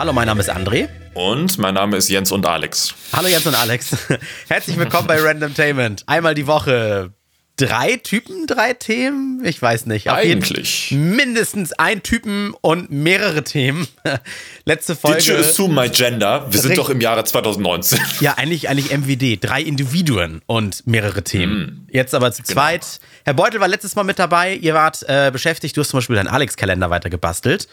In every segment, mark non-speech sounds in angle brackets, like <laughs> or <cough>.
Hallo, mein Name ist André. Und mein Name ist Jens und Alex. Hallo Jens und Alex. <laughs> Herzlich willkommen bei Randomtainment. Einmal die Woche drei Typen, drei Themen? Ich weiß nicht. Eigentlich. mindestens ein Typen und mehrere Themen. <laughs> Letzte Folge. Did you assume my gender? Wir sind doch im Jahre 2019. <laughs> Ja, eigentlich, eigentlich MWD. Drei Individuen und mehrere Themen. Mm. Jetzt aber zu genau. zweit. Herr Beutel war letztes Mal mit dabei. Ihr wart äh, beschäftigt. Du hast zum Beispiel deinen Alex-Kalender weiter gebastelt.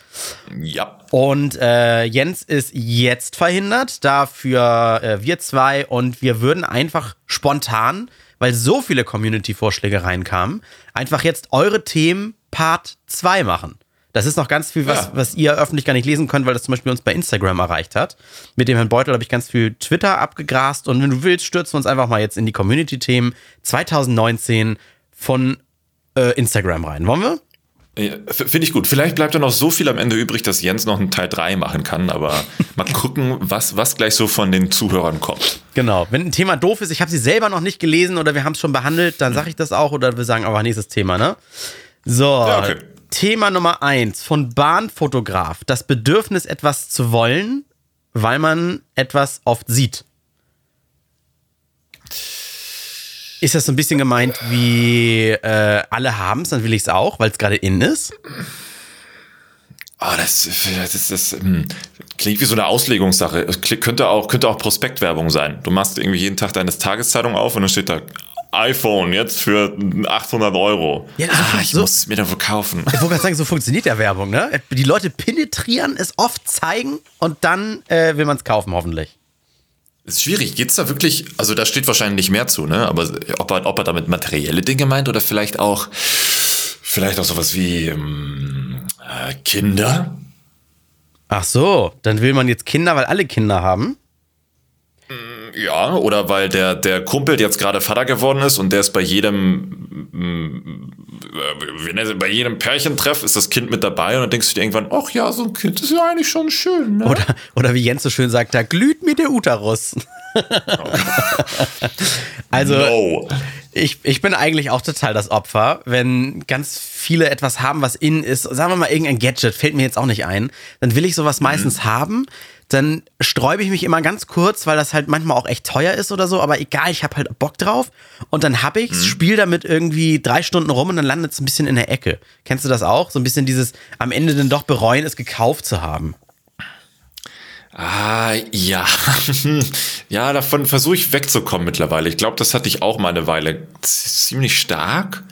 Ja. Und äh, Jens ist jetzt verhindert. Dafür äh, wir zwei. Und wir würden einfach spontan weil so viele Community-Vorschläge reinkamen, einfach jetzt eure Themen Part 2 machen. Das ist noch ganz viel, was, ja. was ihr öffentlich gar nicht lesen könnt, weil das zum Beispiel uns bei Instagram erreicht hat. Mit dem Herrn Beutel habe ich ganz viel Twitter abgegrast und wenn du willst, stürzen wir uns einfach mal jetzt in die Community-Themen 2019 von äh, Instagram rein. Wollen wir? Finde ich gut. Vielleicht bleibt da noch so viel am Ende übrig, dass Jens noch einen Teil 3 machen kann, aber <laughs> mal gucken, was, was gleich so von den Zuhörern kommt. Genau. Wenn ein Thema doof ist, ich habe sie selber noch nicht gelesen oder wir haben es schon behandelt, dann sage ich das auch oder wir sagen aber nächstes Thema, ne? So. Ja, okay. Thema Nummer 1 von Bahnfotograf. Das Bedürfnis, etwas zu wollen, weil man etwas oft sieht. Ist das so ein bisschen gemeint wie äh, alle haben es, dann will ich es auch, weil es gerade in ist? Oh, das, das, das, das hm, klingt wie so eine Auslegungssache. Es könnte auch, könnte auch Prospektwerbung sein. Du machst irgendwie jeden Tag deine Tageszeitung auf und dann steht da iPhone jetzt für 800 Euro. Ja, also ah, ich so, muss es mir da verkaufen. Ich wollte gerade sagen, so funktioniert ja Werbung, ne? Die Leute penetrieren, es oft zeigen und dann äh, will man es kaufen, hoffentlich. Ist schwierig. Geht's da wirklich, also da steht wahrscheinlich mehr zu, ne? Aber ob er, ob er damit materielle Dinge meint oder vielleicht auch, vielleicht auch sowas wie ähm, äh, Kinder? Ach so, dann will man jetzt Kinder, weil alle Kinder haben? Ja, oder weil der, der Kumpel jetzt gerade Vater geworden ist und der ist bei jedem, äh, bei jedem Pärchentreff ist das Kind mit dabei und dann denkst du dir irgendwann, ach ja, so ein Kind ist ja eigentlich schon schön. Ne? Oder, oder wie Jens so schön sagt, da glüht mir der Uterus. <laughs> also, no. ich, ich bin eigentlich auch total das Opfer, wenn ganz viele etwas haben, was innen ist. Sagen wir mal, irgendein Gadget, fällt mir jetzt auch nicht ein. Dann will ich sowas mhm. meistens haben dann sträube ich mich immer ganz kurz, weil das halt manchmal auch echt teuer ist oder so, aber egal, ich habe halt Bock drauf und dann hab ich's, mhm. spiel damit irgendwie drei Stunden rum und dann landet es ein bisschen in der Ecke. Kennst du das auch? So ein bisschen dieses am Ende dann doch bereuen, es gekauft zu haben. Ah, ja. <laughs> ja, davon versuche ich wegzukommen mittlerweile. Ich glaube, das hatte ich auch mal eine Weile ziemlich stark.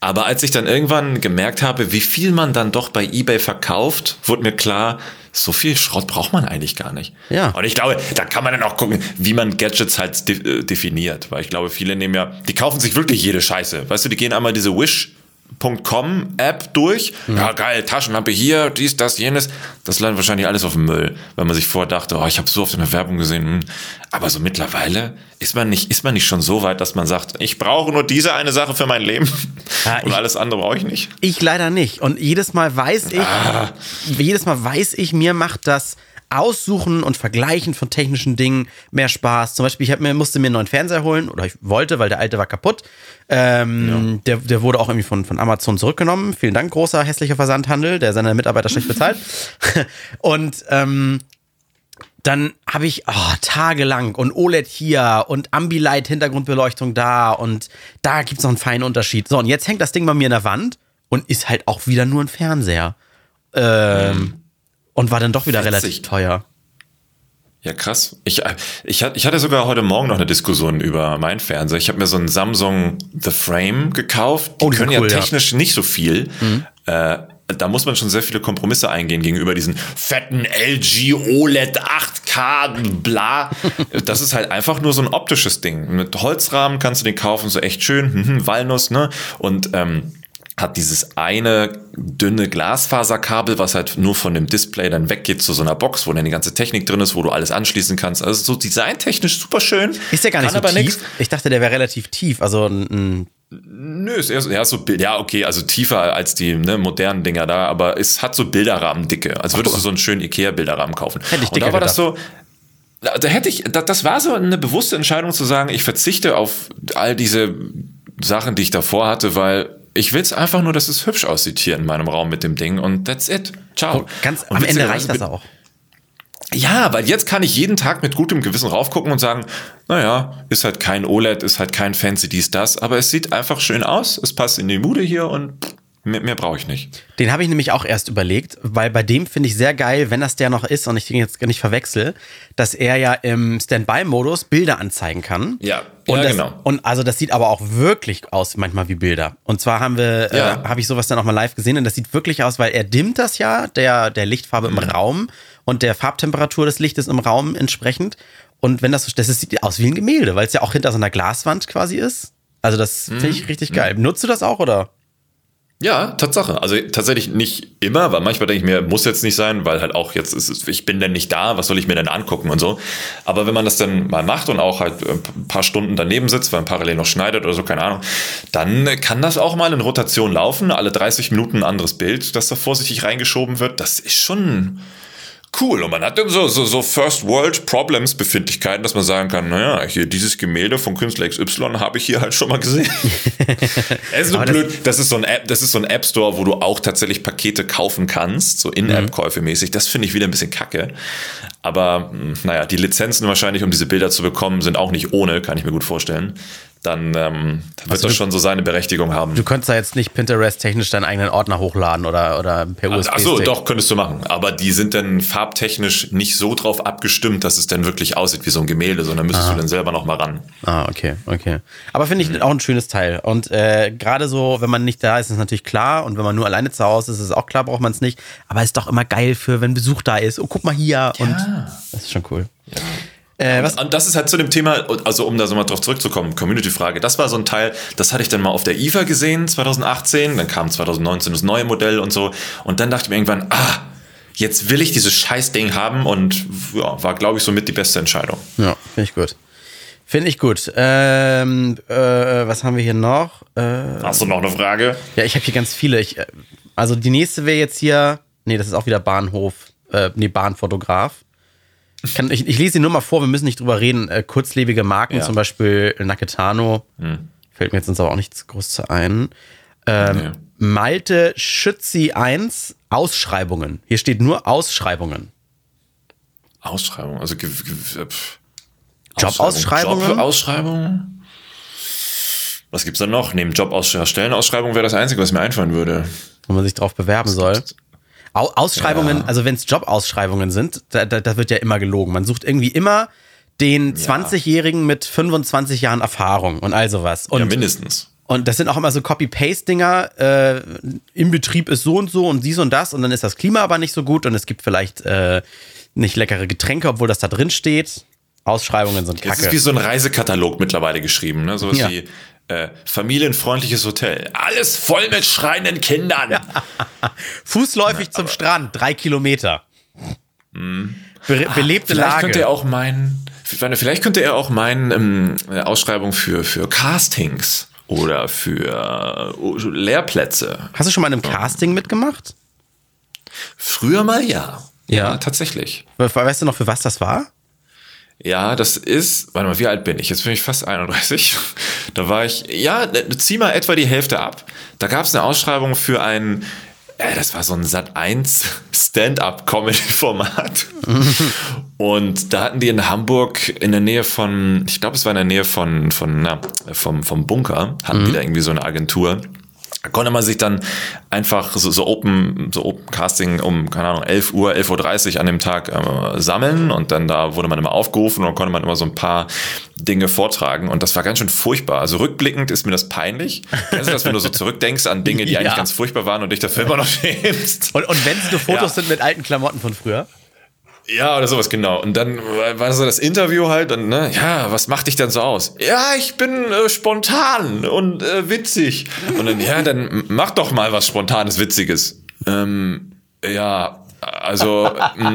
Aber als ich dann irgendwann gemerkt habe, wie viel man dann doch bei eBay verkauft, wurde mir klar, so viel Schrott braucht man eigentlich gar nicht. Ja. Und ich glaube, da kann man dann auch gucken, wie man Gadgets halt de äh, definiert. Weil ich glaube, viele nehmen ja, die kaufen sich wirklich jede Scheiße. Weißt du, die gehen einmal diese Wish Com App durch. Mhm. Ja, geil, Taschenlampe hier, dies, das, jenes. Das landet wahrscheinlich alles auf dem Müll, weil man sich vorher dachte, oh, ich habe so oft in der Werbung gesehen. Hm. Aber so mittlerweile ist man nicht, ist man nicht schon so weit, dass man sagt, ich brauche nur diese eine Sache für mein Leben ja, <laughs> und ich, alles andere brauche ich nicht. Ich leider nicht. Und jedes Mal weiß ich, ah. jedes Mal weiß ich, mir macht das Aussuchen und Vergleichen von technischen Dingen mehr Spaß. Zum Beispiel, ich hab mir, musste mir einen neuen Fernseher holen oder ich wollte, weil der alte war kaputt. Ähm, ja. der, der wurde auch irgendwie von, von Amazon zurückgenommen. Vielen Dank, großer hässlicher Versandhandel, der seine Mitarbeiter schlecht bezahlt. <laughs> und ähm, dann habe ich oh, tagelang und OLED hier und Ambilight Hintergrundbeleuchtung da und da gibt es noch einen feinen Unterschied. So, und jetzt hängt das Ding bei mir in der Wand und ist halt auch wieder nur ein Fernseher. Ähm, mhm. Und war dann doch wieder 40. relativ teuer. Ja, krass. Ich, äh, ich, ich hatte sogar heute Morgen noch eine Diskussion über meinen Fernseher. Ich habe mir so einen Samsung The Frame gekauft. Die, oh, die können cool, ja technisch ja. nicht so viel. Mhm. Äh, da muss man schon sehr viele Kompromisse eingehen gegenüber diesen fetten LG OLED 8K, bla. <laughs> Das ist halt einfach nur so ein optisches Ding. Mit Holzrahmen kannst du den kaufen, so echt schön, <laughs> Walnuss, ne? Und ähm, hat dieses eine dünne Glasfaserkabel, was halt nur von dem Display dann weggeht zu so einer Box, wo dann die ganze Technik drin ist, wo du alles anschließen kannst. Also so designtechnisch super schön. Ist der gar nicht so tief? Nix. Ich dachte, der wäre relativ tief. Also ein Nö, ist so, ja, so ja, okay, also tiefer als die ne, modernen Dinger da, aber es hat so Bilderrahmendicke. Also würdest Ach, du so einen schönen Ikea-Bilderrahmen kaufen. Hätte ich Und da war das so, da hätte ich, das war so eine bewusste Entscheidung zu sagen, ich verzichte auf all diese Sachen, die ich davor hatte, weil ich will es einfach nur, dass es hübsch aussieht hier in meinem Raum mit dem Ding und that's it. Ciao. Oh, ganz am Ende reicht das auch. Ja, weil jetzt kann ich jeden Tag mit gutem Gewissen raufgucken und sagen, naja, ist halt kein OLED, ist halt kein fancy dies, das, aber es sieht einfach schön aus, es passt in die Mude hier und Mehr, mehr brauche ich nicht. Den habe ich nämlich auch erst überlegt, weil bei dem finde ich sehr geil, wenn das der noch ist und ich den jetzt nicht verwechsel, dass er ja im Standby-Modus Bilder anzeigen kann. Ja, und ja das, genau. Und also das sieht aber auch wirklich aus manchmal wie Bilder. Und zwar haben wir, Ja. äh, habe ich sowas dann auch mal live gesehen und das sieht wirklich aus, weil er dimmt das ja, der, der Lichtfarbe Mhm. im Raum und der Farbtemperatur des Lichtes im Raum entsprechend. Und wenn das so, das sieht aus wie ein Gemälde, weil es ja auch hinter so einer Glaswand quasi ist. Also das finde Mhm. ich richtig geil. Nutzt du das auch oder? Ja, Tatsache. Also tatsächlich nicht immer, weil manchmal denke ich mir, muss jetzt nicht sein, weil halt auch jetzt ist ich bin denn nicht da, was soll ich mir denn angucken und so. Aber wenn man das dann mal macht und auch halt ein paar Stunden daneben sitzt, weil man parallel noch schneidet oder so, keine Ahnung, dann kann das auch mal in Rotation laufen, alle 30 Minuten ein anderes Bild, das da vorsichtig reingeschoben wird. Das ist schon cool. Und man hat dann so, so, so First World Problems Befindlichkeiten, dass man sagen kann, naja, hier dieses Gemälde von Künstler XY habe ich hier halt schon mal gesehen. <laughs> es ist so Aber das- blöd. Das ist so ein App, das ist so ein App Store, wo du auch tatsächlich Pakete kaufen kannst, so In-App-Käufe mäßig. Das finde ich wieder ein bisschen kacke. Aber mh, naja, die Lizenzen wahrscheinlich, um diese Bilder zu bekommen, sind auch nicht ohne, kann ich mir gut vorstellen. Dann, ähm, wird Also das du- schon so seine Berechtigung haben. Du könntest da jetzt nicht Pinterest-technisch deinen eigenen Ordner hochladen oder, oder per USB. Ach so, doch, könntest du machen. Aber die sind dann farbtechnisch nicht so drauf abgestimmt, dass es dann wirklich aussieht wie so ein Gemälde, sondern müsstest du dann selber noch mal ran. Ah, okay, okay. Aber finde ich Mhm. auch ein schönes Teil. Und äh, gerade so, wenn man nicht da ist, ist es natürlich klar. Und wenn man nur alleine zu Hause ist, ist es auch klar, braucht man es nicht. Aber es ist doch immer geil für, wenn Besuch da ist. Oh, guck mal hier. Und das ist schon cool. Äh, was? Und das ist halt zu dem Thema, also um da so mal drauf zurückzukommen, Community-Frage. Das war so ein Teil, das hatte ich dann mal auf der IFA gesehen, 2018. Dann kam 2019 das neue Modell und so. Und dann dachte ich mir irgendwann, ah, jetzt will ich dieses Scheißding haben. Und ja, war, glaube ich, somit die beste Entscheidung. Ja, finde ich gut. Finde ich gut. Ähm, äh, was haben wir hier noch? Äh, Hast du noch eine Frage? ja, ich habe hier ganz viele. Ich, äh, also die nächste wäre jetzt hier. Nee, das ist auch wieder Bahnhof. Äh, nee, Bahnfotograf. Ich, kann, ich, ich lese sie nur mal vor, wir müssen nicht drüber reden. Äh, kurzlebige Marken, Ja. zum Beispiel Naketano. Fällt mir jetzt sonst aber auch nichts Großes zu ein. Ähm, Nee. Malte Schützi 1, Ausschreibungen. Hier steht nur Ausschreibungen. Ausschreibung, also ge- ge- pff. Jobausschreibungen? Jobausschreibungen? Was gibt's da noch? Neben Jobausschreibung, Stellenausschreibung wäre das Einzige, was mir einfallen würde. wo man sich drauf bewerben soll. Au Ausschreibungen, Ja. also wenn es Jobausschreibungen sind, da, da, da wird ja immer gelogen. Man sucht irgendwie immer den 20-Jährigen mit 25 Jahren Erfahrung und all sowas. Und, ja, mindestens. und das sind auch immer so Copy-Paste-Dinger. Äh, Im Betrieb ist so und so und dies und das und dann ist das Klima aber nicht so gut und es gibt vielleicht äh, nicht leckere Getränke, obwohl das da drin steht. Ausschreibungen sind Es ist kacke. wie so ein Reisekatalog mittlerweile geschrieben, ne? So Ja. wie äh, familienfreundliches Hotel. Alles voll mit schreienden Kindern. <laughs> Fußläufig zum Strand, drei Kilometer. Be belebte Vielleicht Lage. könnte er auch meinen, vielleicht könnte er auch meinen ähm, äh, Ausschreibung für, für Castings oder für äh, Lehrplätze. Hast du schon mal in einem Casting mitgemacht? Früher mal ja. Ja. tatsächlich. We- Weißt du noch, für was das war? Ja, das ist, warte mal, wie alt bin ich? Jetzt bin ich fast 31. <laughs> Da war ich, ja, zieh mal etwa die Hälfte ab. Da gab es eine Ausschreibung für ein, äh, das war so ein Sat 1 Stand-up-Comedy-Format. <laughs> Und da hatten die in Hamburg in der Nähe von, ich glaube, es war in der Nähe von, von na, vom, vom Bunker, hatten die da irgendwie so eine Agentur. Da konnte man sich dann einfach so, so Open, so Open Casting um, keine Ahnung, 11 Uhr, 11.30 Uhr an dem Tag äh, sammeln und dann da wurde man immer aufgerufen und dann konnte man immer so ein paar Dinge vortragen und das war ganz schön furchtbar. Also rückblickend ist mir das peinlich. Kennst du das, wenn du so zurückdenkst an Dinge, die <laughs> Ja. eigentlich ganz furchtbar waren und dich dafür immer noch schämst? Und, und wenn es nur Fotos Ja. sind mit alten Klamotten von früher? Ja, oder sowas, genau. Und dann war so das Interview halt und, ne, ja, was macht dich denn so aus? Ja, ich bin äh, spontan und äh, witzig. Und dann, ja, dann mach doch mal was Spontanes, Witziges. Ähm, ja, also, <laughs>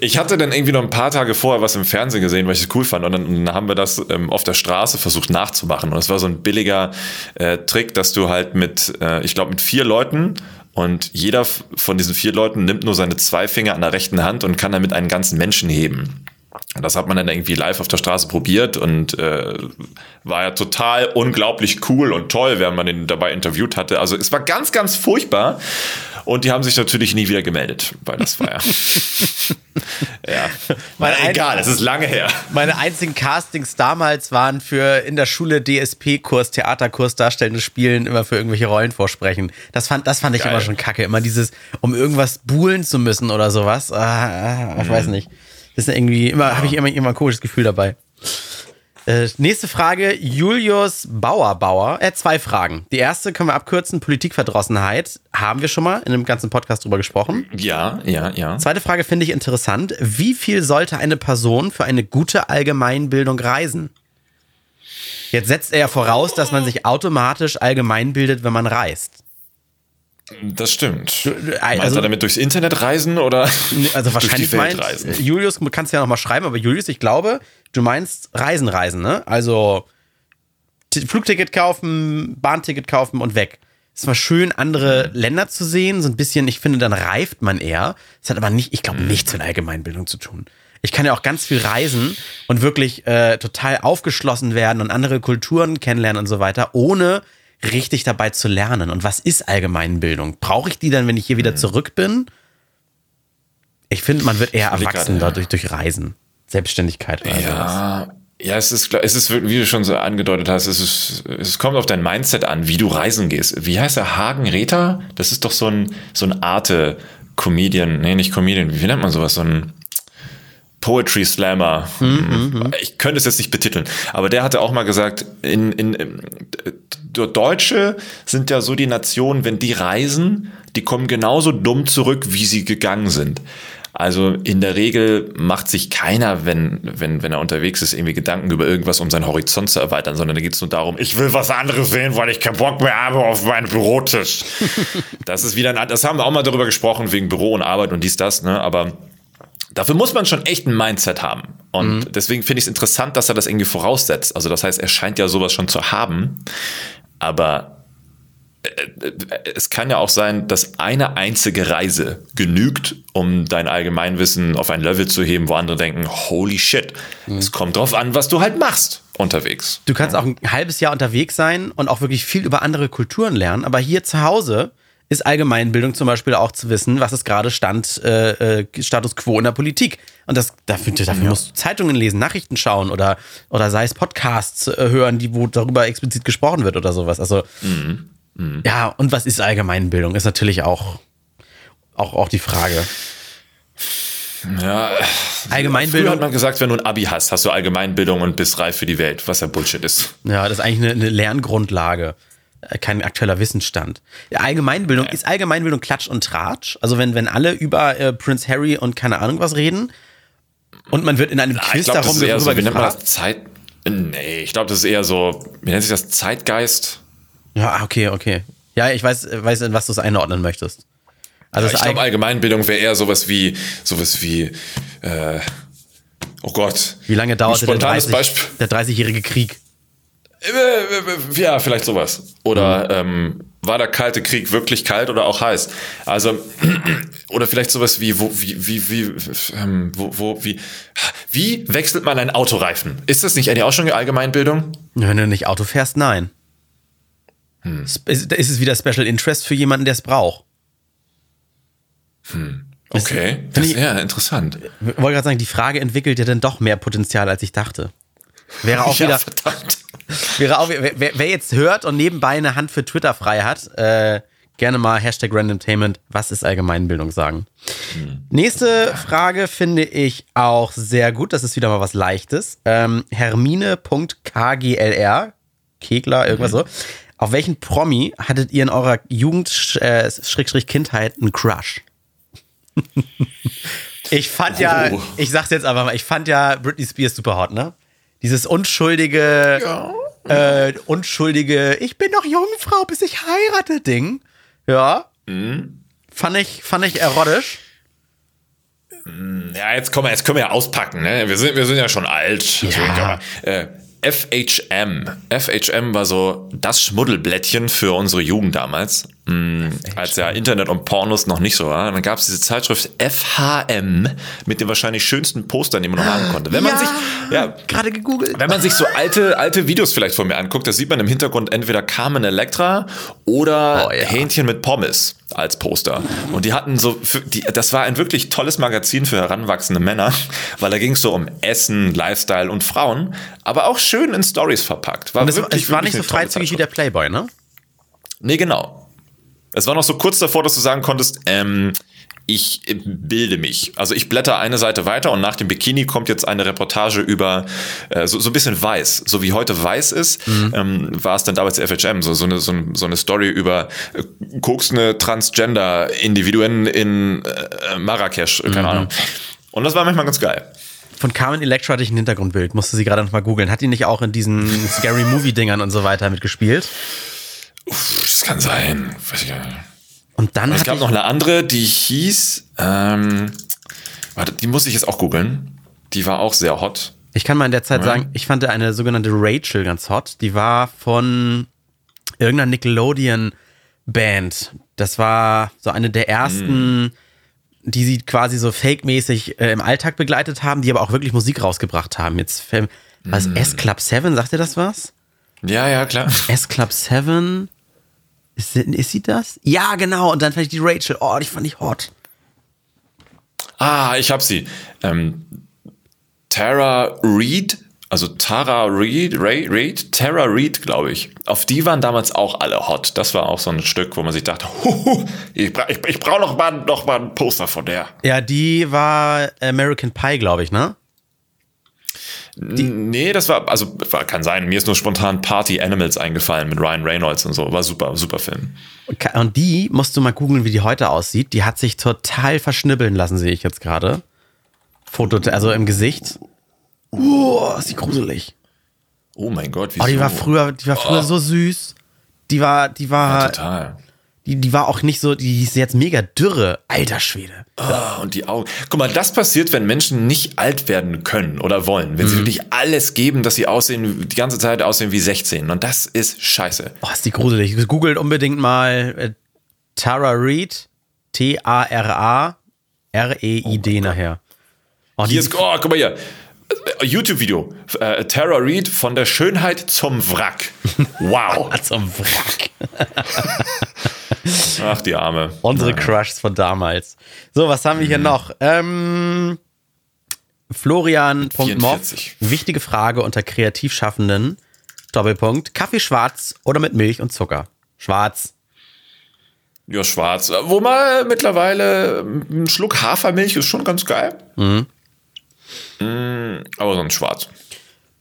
ich hatte dann irgendwie noch ein paar Tage vorher was im Fernsehen gesehen, weil ich es cool fand. Und dann, und dann haben wir das ähm, auf der Straße versucht nachzumachen. Und es war so ein billiger äh, Trick, dass du halt mit, äh, ich glaube, mit vier Leuten und jeder von diesen vier Leuten nimmt nur seine zwei Finger an der rechten Hand und kann damit einen ganzen Menschen heben. Das hat man dann irgendwie live auf der Straße probiert und äh, war ja total unglaublich cool und toll, während man ihn dabei interviewt hatte. Also es war ganz, ganz furchtbar. Und die haben sich natürlich nie wieder gemeldet, weil das war ja. <laughs> ja. Meine egal, es ist lange her. Meine einzigen Castings damals waren für in der Schule DSP-Kurs, Theaterkurs, darstellendes Spielen, immer für irgendwelche Rollen vorsprechen. Das fand, das fand ich Geil. immer schon kacke. Immer dieses, um irgendwas buhlen zu müssen oder sowas. Ah, ah ich mhm. weiß nicht. Das ist irgendwie immer, ja. habe ich immer, immer ein komisches Gefühl dabei. Äh, nächste Frage, Julius Bauer Bauer. Er hat zwei Fragen. Die erste können wir abkürzen, Politikverdrossenheit. Haben wir schon mal in einem ganzen Podcast drüber gesprochen. Ja, ja, ja. Zweite Frage finde ich interessant. Wie viel sollte eine Person für eine gute Allgemeinbildung reisen? Jetzt setzt er ja voraus, dass man sich automatisch allgemein bildet, wenn man reist. Das stimmt. Du, also, Meinst du damit durchs Internet reisen oder also wahrscheinlich <laughs> durch die Welt reisen? Julius, du kannst ja noch mal schreiben, aber Julius, ich glaube, du meinst Reisen, Reisen, ne? Also Flugticket kaufen, Bahnticket kaufen und weg. Es war schön, andere mhm. Länder zu sehen, so ein bisschen, ich finde, dann reift man eher. Es hat aber nicht, ich glaube, mhm. nichts mit Allgemeinbildung zu tun. Ich kann ja auch ganz viel reisen und wirklich äh, total aufgeschlossen werden und andere Kulturen kennenlernen und so weiter, ohne richtig dabei zu lernen. Und was ist Allgemeinbildung? Brauche ich die dann, wenn ich hier wieder mhm. zurück bin? Ich finde, man wird eher erwachsen dadurch durch Reisen. Selbstständigkeit oder ja. Sowas. Ja, es ist, es ist, wie du schon so angedeutet hast, es, ist, es kommt auf dein Mindset an, wie du reisen gehst. Wie heißt der Hagen Rether? Das ist doch so ein, so ein Arte-Comedian, nee, nicht Comedian, wie nennt man sowas? So ein Poetry Slammer. Mhm, mhm, ich könnte es jetzt nicht betiteln, aber der hatte auch mal gesagt, in, in, in, Deutsche sind ja so die Nation, wenn die reisen, die kommen genauso dumm zurück, wie sie gegangen sind. Also in der Regel macht sich keiner, wenn, wenn, wenn er unterwegs ist, irgendwie Gedanken über irgendwas, um seinen Horizont zu erweitern, sondern da geht es nur darum, ich will was anderes sehen, weil ich keinen Bock mehr habe auf meinen Bürotisch. <laughs> das ist wieder ein, das haben wir auch mal darüber gesprochen, wegen Büro und Arbeit und dies, das, ne, aber Dafür muss man schon echt ein Mindset haben. Und mhm. deswegen finde ich es interessant, dass er das irgendwie voraussetzt. Also das heißt, er scheint ja sowas schon zu haben. Aber äh, äh, es kann ja auch sein, dass eine einzige Reise genügt, um dein Allgemeinwissen auf ein Level zu heben, wo andere denken, holy shit, mhm. es kommt drauf an, was du halt machst unterwegs. Du kannst auch ein halbes Jahr unterwegs sein und auch wirklich viel über andere Kulturen lernen, aber hier zu Hause ist Allgemeinbildung zum Beispiel auch zu wissen, was ist gerade Stand, äh, äh, Status quo in der Politik. Und das, dafür, dafür ja. musst du Zeitungen lesen, Nachrichten schauen oder, oder sei es Podcasts äh, hören, die, wo darüber explizit gesprochen wird oder sowas. Also, mhm. Mhm. ja, und was ist Allgemeinbildung? Ist natürlich auch, auch, auch die Frage. Ja, Allgemeinbildung. Früher hat man gesagt, wenn du ein Abi hast, hast du Allgemeinbildung und bist reif für die Welt, was ja Bullshit ist. Ja, das ist eigentlich eine, eine Lerngrundlage. Äh, kein aktueller Wissensstand. Allgemeinbildung ist Allgemeinbildung Klatsch und Tratsch. Also wenn, wenn alle über äh, Prince Harry und keine Ahnung was reden und man wird in einem Quiz glaub, darum das so, wie nennt man das? Zeit? Nee, ich glaube, das ist eher so, wie nennt sich das? Zeitgeist? Ja, okay, okay. Ja, ich weiß, weiß in was du es einordnen möchtest. Also ja, ich glaube, Allgemeinbildung wäre eher sowas wie, sowas wie, äh, oh Gott. Wie lange dauerte der 30, der 30-jährige Krieg? Ja, vielleicht sowas. Oder mhm. ähm, war der Kalte Krieg wirklich kalt oder auch heiß? Also, <clears throat> oder vielleicht sowas wie, wo, wie, wie, wie, ähm, wo, wo, wie, wie wechselt man einen Autoreifen? Ist das nicht eine auch schon Allgemeinbildung? Wenn du nicht Auto fährst, nein. Hm. Ist, ist es wieder Special Interest für jemanden, der es braucht? Hm. Okay, das ist ja interessant. Ich wollte gerade sagen, die Frage entwickelt ja dann doch mehr Potenzial, als ich dachte. Wäre <laughs> auch ja, wieder. Verdammt. Wäre auch, wer, wer, jetzt hört und nebenbei eine Hand für Twitter frei hat, äh, gerne mal Hashtag Randomtainment, was ist Allgemeinbildung sagen. Hm. Nächste Frage finde ich auch sehr gut. Das ist wieder mal was Leichtes. Ähm, Hermine.kglr, Kegler, irgendwas mhm. so. Auf welchen Promi hattet ihr in eurer Jugend, äh, einen Crush? <laughs> ich fand oh. ja, ich sag's jetzt einfach mal, ich fand ja Britney Spears super hot, ne? Dieses unschuldige, ja. äh, unschuldige, ich bin noch Jungfrau, bis ich heirate Ding. Ja. Mhm. Fand ich, fand ich erotisch. Mm, ja, jetzt können wir, jetzt können wir ja auspacken, ne? Wir sind, wir sind ja schon alt. Ja. Also, äh, FHM. FHM war so das Schmuddelblättchen für unsere Jugend damals, mh, mm, als ja Internet und Pornos noch nicht so war. Dann gab es diese Zeitschrift FHM mit den wahrscheinlich schönsten Postern, die man noch haben konnte. Wenn ja, man sich, ja, gerade gegoogelt. Wenn man sich so alte, alte Videos vielleicht von mir anguckt, da sieht man im Hintergrund entweder Carmen Electra oder oh, ja. Hähnchen mit Pommes als Poster. Und die hatten so, die, das war ein wirklich tolles Magazin für heranwachsende Männer, <laughs> weil da ging es so um Essen, Lifestyle und Frauen, aber auch schön in Stories verpackt. War und es, wirklich, es war nicht so freizügig wie der Playboy, ne? Nee, genau. Es war noch so kurz davor, dass du sagen konntest, ähm, ich bilde mich. Also ich blätter eine Seite weiter und nach dem Bikini kommt jetzt eine Reportage über äh, so, so ein bisschen weiß. So wie heute weiß ist, mhm. ähm, war es dann damals FHM. So, so, eine, so, so eine Story über äh, koksende Transgender-Individuen in äh, Marrakesch, keine mhm. Ahnung. Und das war manchmal ganz geil. Von Carmen Electra hatte ich ein Hintergrundbild, musste sie gerade noch mal googeln. Hat die nicht auch in diesen <laughs> Scary Movie-Dingern und so weiter mitgespielt? Uff, das kann sein. Weiß ich gar nicht. Und dann. Es gab noch eine andere, die hieß, ähm, warte, die muss ich jetzt auch googeln. Die war auch sehr hot. Ich kann mal in der Zeit ja. sagen, ich fand eine sogenannte Rachel ganz hot. Die war von irgendeiner Nickelodeon-Band. Das war so eine der ersten, mm. die sie quasi so fake-mäßig äh, im Alltag begleitet haben, die aber auch wirklich Musik rausgebracht haben. Jetzt, was, mm. S-Club 7, sagt ihr das was? Ja, ja, klar. S-Club 7. Ist, ist sie das? Ja, genau. Und dann fand ich die Rachel. Oh, die fand ich hot. Ah, ich hab sie. Ähm, Tara Reid, also Tara Reid, Ray, Reid, Tara Reid, glaube ich. Auf die waren damals auch alle hot. Das war auch so ein Stück, wo man sich dachte, <laughs> huhu, ich, bra ich, ich brauche noch mal, noch mal ein Poster von der. Ja, die war American Pie, glaube ich, ne? Die, nee, das war, also kann sein, mir ist nur spontan Party Animals eingefallen mit Ryan Reynolds und so. War super, super Film. Und die musst du mal googeln, wie die heute aussieht. Die hat sich total verschnibbeln lassen, sehe ich jetzt gerade. Foto, also im Gesicht. Oh, ist die gruselig. Oh mein Gott, wie Oh, die war früher, die war früher oh. so süß. Die war, die war. Ja, total. Die, die war auch nicht so, die ist jetzt mega dürre. Alter Schwede. Oh, und die Augen. Guck mal, das passiert, wenn Menschen nicht alt werden können oder wollen. Wenn mhm. sie wirklich alles geben, dass sie aussehen, die ganze Zeit aussehen wie 16. Und das ist scheiße. Oh, ist die gruselig. Googelt unbedingt mal äh, Tara Reid. T-A-R-A. R-E-I-D oh nachher. Oh, hier ist, oh, guck mal hier. Äh, YouTube-Video. Äh, Tara Reid von der Schönheit zum Wrack. Wow. <laughs> zum Wrack. <laughs> Ach, die Arme. Unsere Crushs von damals. So, was haben wir hier mhm. noch? Ähm, Florian.moff. Wichtige Frage unter Kreativschaffenden. Doppelpunkt. Kaffee schwarz oder mit Milch und Zucker? Schwarz. Ja, schwarz. Wo mal mittlerweile ein Schluck Hafermilch ist schon ganz geil. Mhm. Mm, aber sonst schwarz.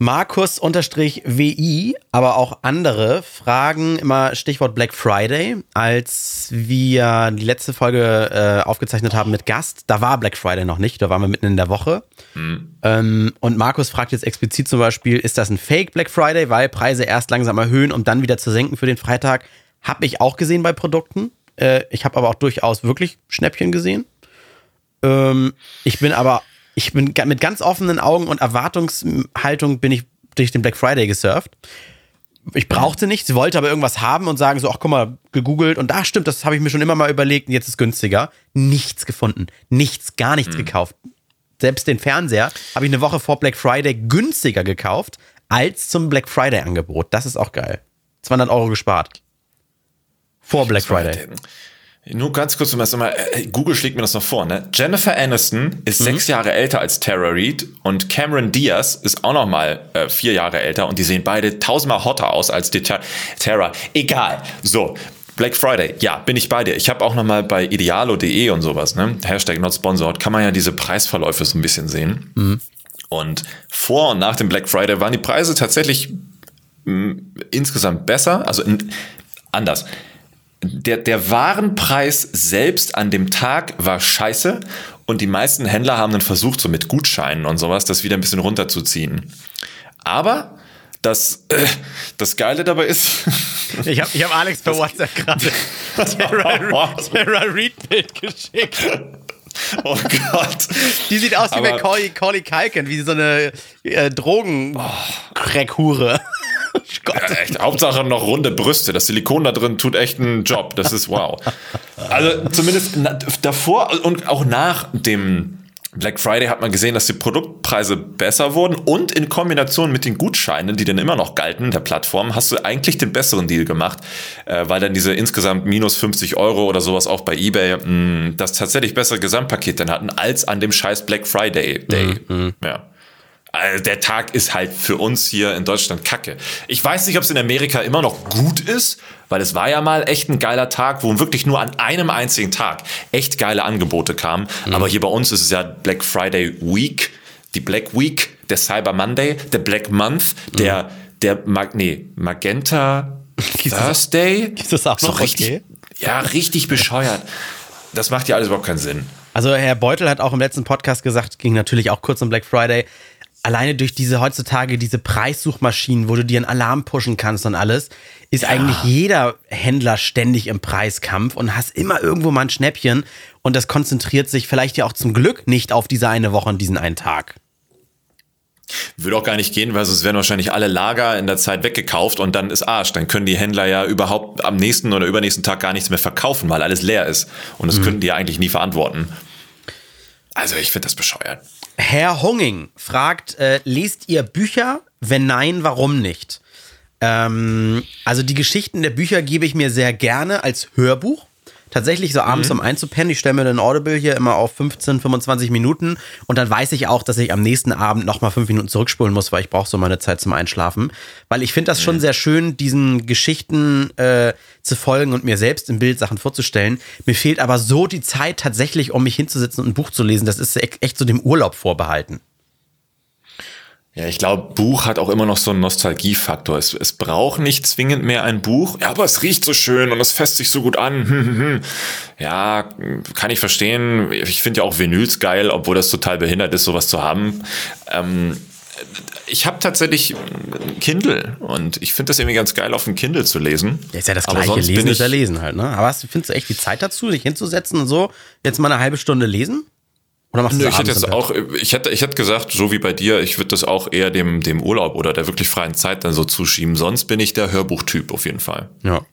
Markus-WI, aber auch andere fragen immer Stichwort Black Friday. Als wir die letzte Folge äh, aufgezeichnet haben mit Gast, da war Black Friday noch nicht, da waren wir mitten in der Woche. Mhm. Ähm, und Markus fragt jetzt explizit zum Beispiel, ist das ein Fake Black Friday, weil Preise erst langsam erhöhen, um dann wieder zu senken für den Freitag? Habe ich auch gesehen bei Produkten. Äh, ich habe aber auch durchaus wirklich Schnäppchen gesehen. Ähm, ich bin aber ich bin mit ganz offenen Augen und Erwartungshaltung bin ich durch den Black Friday gesurft. Ich brauchte nichts, wollte aber irgendwas haben und sagen so, ach guck mal, gegoogelt und da stimmt, das habe ich mir schon immer mal überlegt und jetzt ist günstiger. Nichts gefunden, nichts, gar nichts mhm. gekauft. Selbst den Fernseher habe ich eine Woche vor Black Friday günstiger gekauft als zum Black Friday Angebot. Das ist auch geil. 200 Euro gespart. Vor Black Friday. Nur ganz kurz, um das nochmal, äh, Google schlägt mir das noch vor, ne? Jennifer Aniston ist mhm. sechs Jahre älter als Tara Reid und Cameron Diaz ist auch nochmal äh, vier Jahre älter und die sehen beide tausendmal hotter aus als die Tara. Egal. So. Black Friday, ja, bin ich bei dir. Ich habe auch nochmal bei idealo.de und sowas, ne? Hashtag not sponsored, kann man ja diese Preisverläufe so ein bisschen sehen. Mhm. Und vor und nach dem Black Friday waren die Preise tatsächlich mh, mm, insgesamt besser, also in, anders der, der Warenpreis selbst an dem Tag war scheiße und die meisten Händler haben dann versucht, so mit Gutscheinen und sowas, das wieder ein bisschen runterzuziehen. Aber das, äh, das Geile dabei ist. <laughs> ich habe ich hab Alex per WhatsApp gerade Terra, Terra Read Bild geschickt. <laughs> oh Gott. Die sieht aus wie bei Macaulay Kalken, wie so eine äh, Drogen-Crack-Hure. <laughs> Ja, echt, Hauptsache noch runde Brüste. Das Silikon da drin tut echt einen Job. Das ist wow. Also zumindest davor und auch nach dem Black Friday hat man gesehen, dass die Produktpreise besser wurden und in Kombination mit den Gutscheinen, die dann immer noch galten der Plattform, hast du eigentlich den besseren Deal gemacht, äh, weil dann diese insgesamt minus 50 Euro oder sowas auch bei eBay mh, mm, das tatsächlich bessere Gesamtpaket dann hatten als an dem scheiß Black Friday Day. Mhm. Ja. Also der Tag ist halt für uns hier in Deutschland kacke. Ich weiß nicht, ob es in Amerika immer noch gut ist, weil es war ja mal echt ein geiler Tag, wo wirklich nur an einem einzigen Tag echt geile Angebote kamen. Mhm. Aber hier bei uns ist es ja Black Friday Week, die Black Week, der Cyber Monday, der Black Month, der, mhm. der Mag nee, Magenta <laughs> Thursday. Ist das auch noch so richtig, okay? Ja, richtig bescheuert. Das macht ja alles überhaupt keinen Sinn. Also Herr Beutel hat auch im letzten Podcast gesagt, ging natürlich auch kurz um Black Friday, alleine durch diese heutzutage diese Preissuchmaschinen, wo du dir einen Alarm pushen kannst und alles, ist ja. eigentlich jeder Händler ständig im Preiskampf und hast immer irgendwo mal ein Schnäppchen und das konzentriert sich vielleicht ja auch zum Glück nicht auf diese eine Woche und diesen einen Tag. Würde auch gar nicht gehen, weil sonst werden wahrscheinlich alle Lager in der Zeit weggekauft und dann ist Arsch. Dann können die Händler ja überhaupt am nächsten oder übernächsten Tag gar nichts mehr verkaufen, weil alles leer ist. Und das mhm. könnten die ja eigentlich nie verantworten. Also ich finde das bescheuert. Herr Honging fragt, äh, lest ihr Bücher? Wenn nein, warum nicht? Ähm, also die Geschichten der Bücher gebe ich mir sehr gerne als Hörbuch tatsächlich so abends mhm. um einzupennen. Ich stelle mir den Audible hier immer auf 15, 25 Minuten und dann weiß ich auch, dass ich am nächsten Abend nochmal fünf Minuten zurückspulen muss, weil ich brauche so meine Zeit zum Einschlafen. Weil ich finde das mhm. schon sehr schön, diesen Geschichten äh, zu folgen und mir selbst im Bild Sachen vorzustellen. Mir fehlt aber so die Zeit tatsächlich, um mich hinzusetzen und ein Buch zu lesen. Das ist echt so dem Urlaub vorbehalten. Ja, ich glaube, Buch hat auch immer noch so einen Nostalgiefaktor. Es, es braucht nicht zwingend mehr ein Buch. Ja, aber es riecht so schön und es fässt sich so gut an. ja, kann ich verstehen. Ich finde ja auch Vinyls geil, obwohl das total behindert ist, sowas zu haben. Ähm, ich habe tatsächlich Kindle und ich finde das irgendwie ganz geil, auf dem Kindle zu lesen. Ja, ist ja das gleiche, lesen ist ja lesen halt, ne? Aber findest du echt die Zeit dazu, sich hinzusetzen und so, jetzt mal eine halbe Stunde lesen? Oder machst du ich hätte jetzt auch, ich hätte, ich hätte gesagt, so wie bei dir, ich würde das auch eher dem, dem Urlaub oder der wirklich freien Zeit dann so zuschieben. Sonst bin ich der Hörbuchtyp auf jeden Fall. Ja.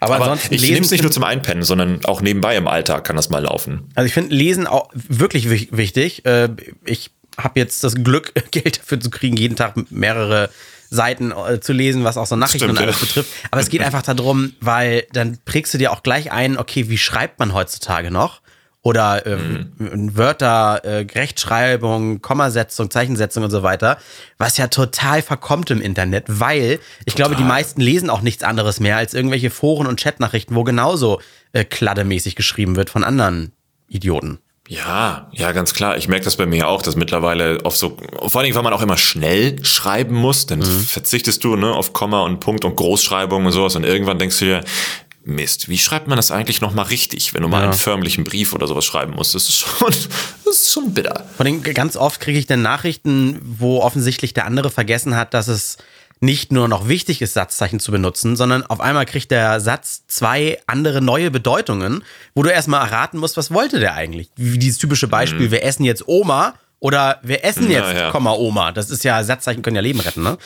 Aber, Aber ich nehme es nicht nur zum Einpennen, sondern auch nebenbei im Alltag kann das mal laufen. Also ich finde Lesen auch wirklich wichtig. Äh, ich habe jetzt das Glück, <laughs> Geld dafür zu kriegen, jeden Tag mehrere Seiten äh, zu lesen, was auch so Nachrichten Stimmt, und alles ja. betrifft. Aber es geht <laughs> einfach darum, weil dann prägst du dir auch gleich ein, okay, wie schreibt man heutzutage noch? Oder äh, mhm. Wörter, äh, Rechtschreibung, Kommasetzung, Zeichensetzung und so weiter, was ja total verkommt im Internet, weil ich total. glaube, die meisten lesen auch nichts anderes mehr als irgendwelche Foren und Chatnachrichten, wo genauso äh, kladdemäßig geschrieben wird von anderen Idioten. Ja, ja, ganz klar. Ich merke das bei mir auch, dass mittlerweile auf so, vor allen Dingen, weil man auch immer schnell schreiben muss, dann mhm. verzichtest du ne, auf Komma und Punkt und Großschreibung und sowas und irgendwann denkst du dir, Mist, wie schreibt man das eigentlich nochmal richtig, wenn du mal einen förmlichen Brief oder sowas schreiben musst? Das ist schon, <laughs> das ist schon bitter. Vor allem ganz oft kriege ich dann Nachrichten, wo offensichtlich der andere vergessen hat, dass es nicht nur noch wichtig ist, Satzzeichen zu benutzen, sondern auf einmal kriegt der Satz zwei andere neue Bedeutungen, wo du erstmal erraten musst, was wollte der eigentlich? Wie dieses typische Beispiel, mhm. wir essen jetzt Oma oder wir essen jetzt, ja. Komma, Oma. Das ist ja, Satzzeichen können ja Leben retten, ne?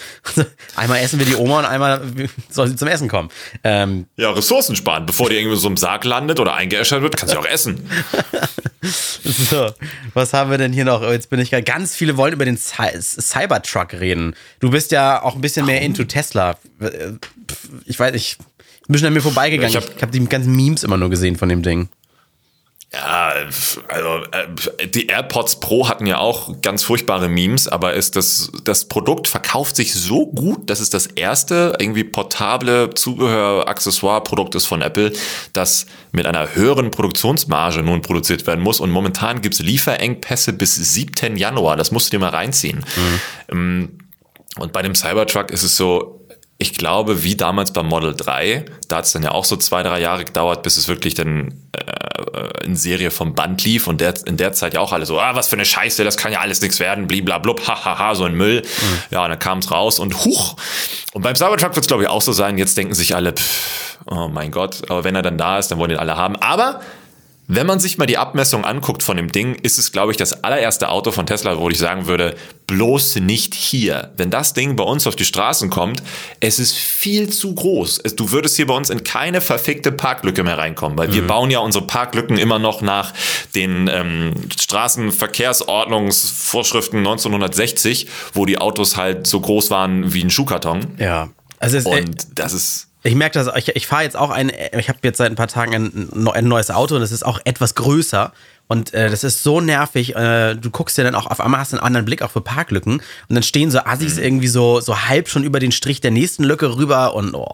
einmal essen wir die Oma und einmal <laughs> soll sie zum Essen kommen. Ähm, ja, Ressourcen sparen. Bevor die irgendwie so im Sarg landet oder eingeäschert wird, kann sie auch essen. <laughs> so, was haben wir denn hier noch? Jetzt bin ich gerade, ganz viele wollen über den Cybertruck reden. Du bist ja auch ein bisschen mehr into Tesla. Ich weiß, ich bin schon an mir vorbeigegangen. Ich habe hab die ganzen Memes immer nur gesehen von dem Ding. Ja, also äh, die AirPods Pro hatten ja auch ganz furchtbare Memes, aber ist das, das Produkt verkauft sich so gut, dass es das erste irgendwie portable Zubehör-Accessoire-Produkt ist von Apple, das mit einer höheren Produktionsmarge nun produziert werden muss. Und momentan gibt's Lieferengpässe bis 7. Januar. Das musst du dir mal reinziehen. Mhm. Ähm, und bei dem Cybertruck ist es so, ich glaube, wie damals beim Model 3, da hat es dann ja auch so zwei, drei Jahre gedauert, bis es wirklich dann äh, in Serie vom Band lief und der, in der Zeit ja auch alle so, ah, was für eine Scheiße, das kann ja alles nichts werden, bliblablub, hahaha, so ein Müll. Mhm. Ja, und dann kam es raus und huch. Und beim Cybertruck wird es, glaube ich, auch so sein. Jetzt denken sich alle, pff, oh mein Gott, aber wenn er dann da ist, dann wollen ihn alle haben. Aber wenn man sich mal die Abmessung anguckt von dem Ding, ist es, glaube ich, das allererste Auto von Tesla, wo ich sagen würde, bloß nicht hier. Wenn das Ding bei uns auf die Straßen kommt, es ist viel zu groß. Du würdest hier bei uns in keine verfickte Parklücke mehr reinkommen, weil mhm. wir bauen ja unsere Parklücken immer noch nach den ähm, Straßenverkehrsordnungsvorschriften 1960, wo die Autos halt so groß waren wie ein Schuhkarton. Ja. Also es, Und das ist ich merke das, ich, ich fahre jetzt auch ein, ich habe jetzt seit ein paar Tagen ein, ein neues Auto und es ist auch etwas größer. Und äh, das ist so nervig. Äh, du guckst dir dann auch auf einmal hast einen anderen Blick auch für Parklücken und dann stehen so Assis mhm. irgendwie so, so halb schon über den Strich der nächsten Lücke rüber und oh.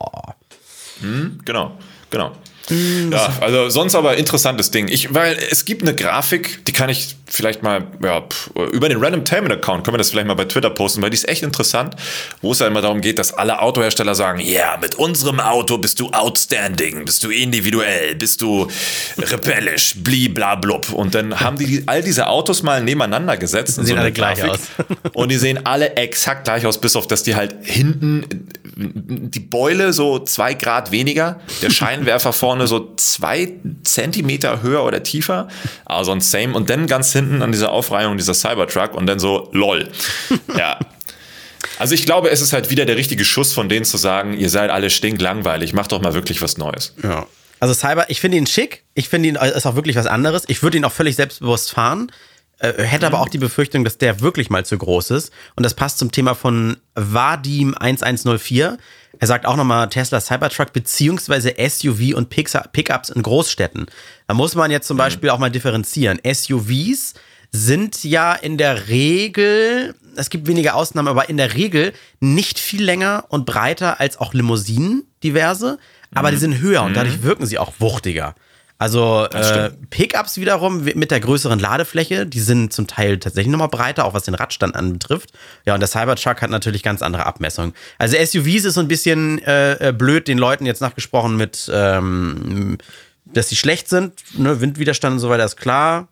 Mhm, genau, genau. Mhm, ja, also sonst aber interessantes Ding. Ich, weil es gibt eine Grafik, die kann ich vielleicht mal, ja, über den Random Tainment Account können wir das vielleicht mal bei Twitter posten, weil die ist echt interessant, wo es ja immer darum geht, dass alle Autohersteller sagen, ja, yeah, mit unserem Auto bist du outstanding, bist du individuell, bist du rebellisch, <laughs> bliblablub. Und dann haben die all diese Autos mal nebeneinander gesetzt. Die sehen so alle gleich aus. <laughs> und die sehen alle exakt gleich aus, bis auf, dass die halt hinten die Beule so zwei Grad weniger, der Scheinwerfer <laughs> vorne so zwei Zentimeter höher oder tiefer, also ein Same und dann ganz hinten an dieser Aufreihung dieser Cybertruck und dann so lol. <laughs> Ja. Also ich glaube, es ist halt wieder der richtige Schuss von denen zu sagen, ihr seid alle stinklangweilig, macht doch mal wirklich was Neues. Ja. Also Cyber, ich finde ihn schick, ich finde ihn ist auch wirklich was anderes. Ich würde ihn auch völlig selbstbewusst fahren. Äh, hätte aber auch die Befürchtung, dass der wirklich mal zu groß ist. Und das passt zum Thema von Vadim 1104. Er sagt auch nochmal Tesla Cybertruck beziehungsweise SUV und Pickups in Großstädten. Da muss man jetzt zum mhm. Beispiel auch mal differenzieren. SUVs sind ja in der Regel, es gibt wenige Ausnahmen, aber in der Regel nicht viel länger und breiter als auch Limousinen, diverse, aber die mhm. sind höher und mhm. dadurch wirken sie auch wuchtiger. Also äh, Pickups wiederum mit der größeren Ladefläche, die sind zum Teil tatsächlich nochmal breiter, auch was den Radstand anbetrifft. Ja, und der Cybertruck hat natürlich ganz andere Abmessungen. Also SUVs ist so ein bisschen äh, äh, blöd, den Leuten jetzt nachgesprochen mit, ähm, dass sie schlecht sind. Ne? Windwiderstand und so weiter ist klar.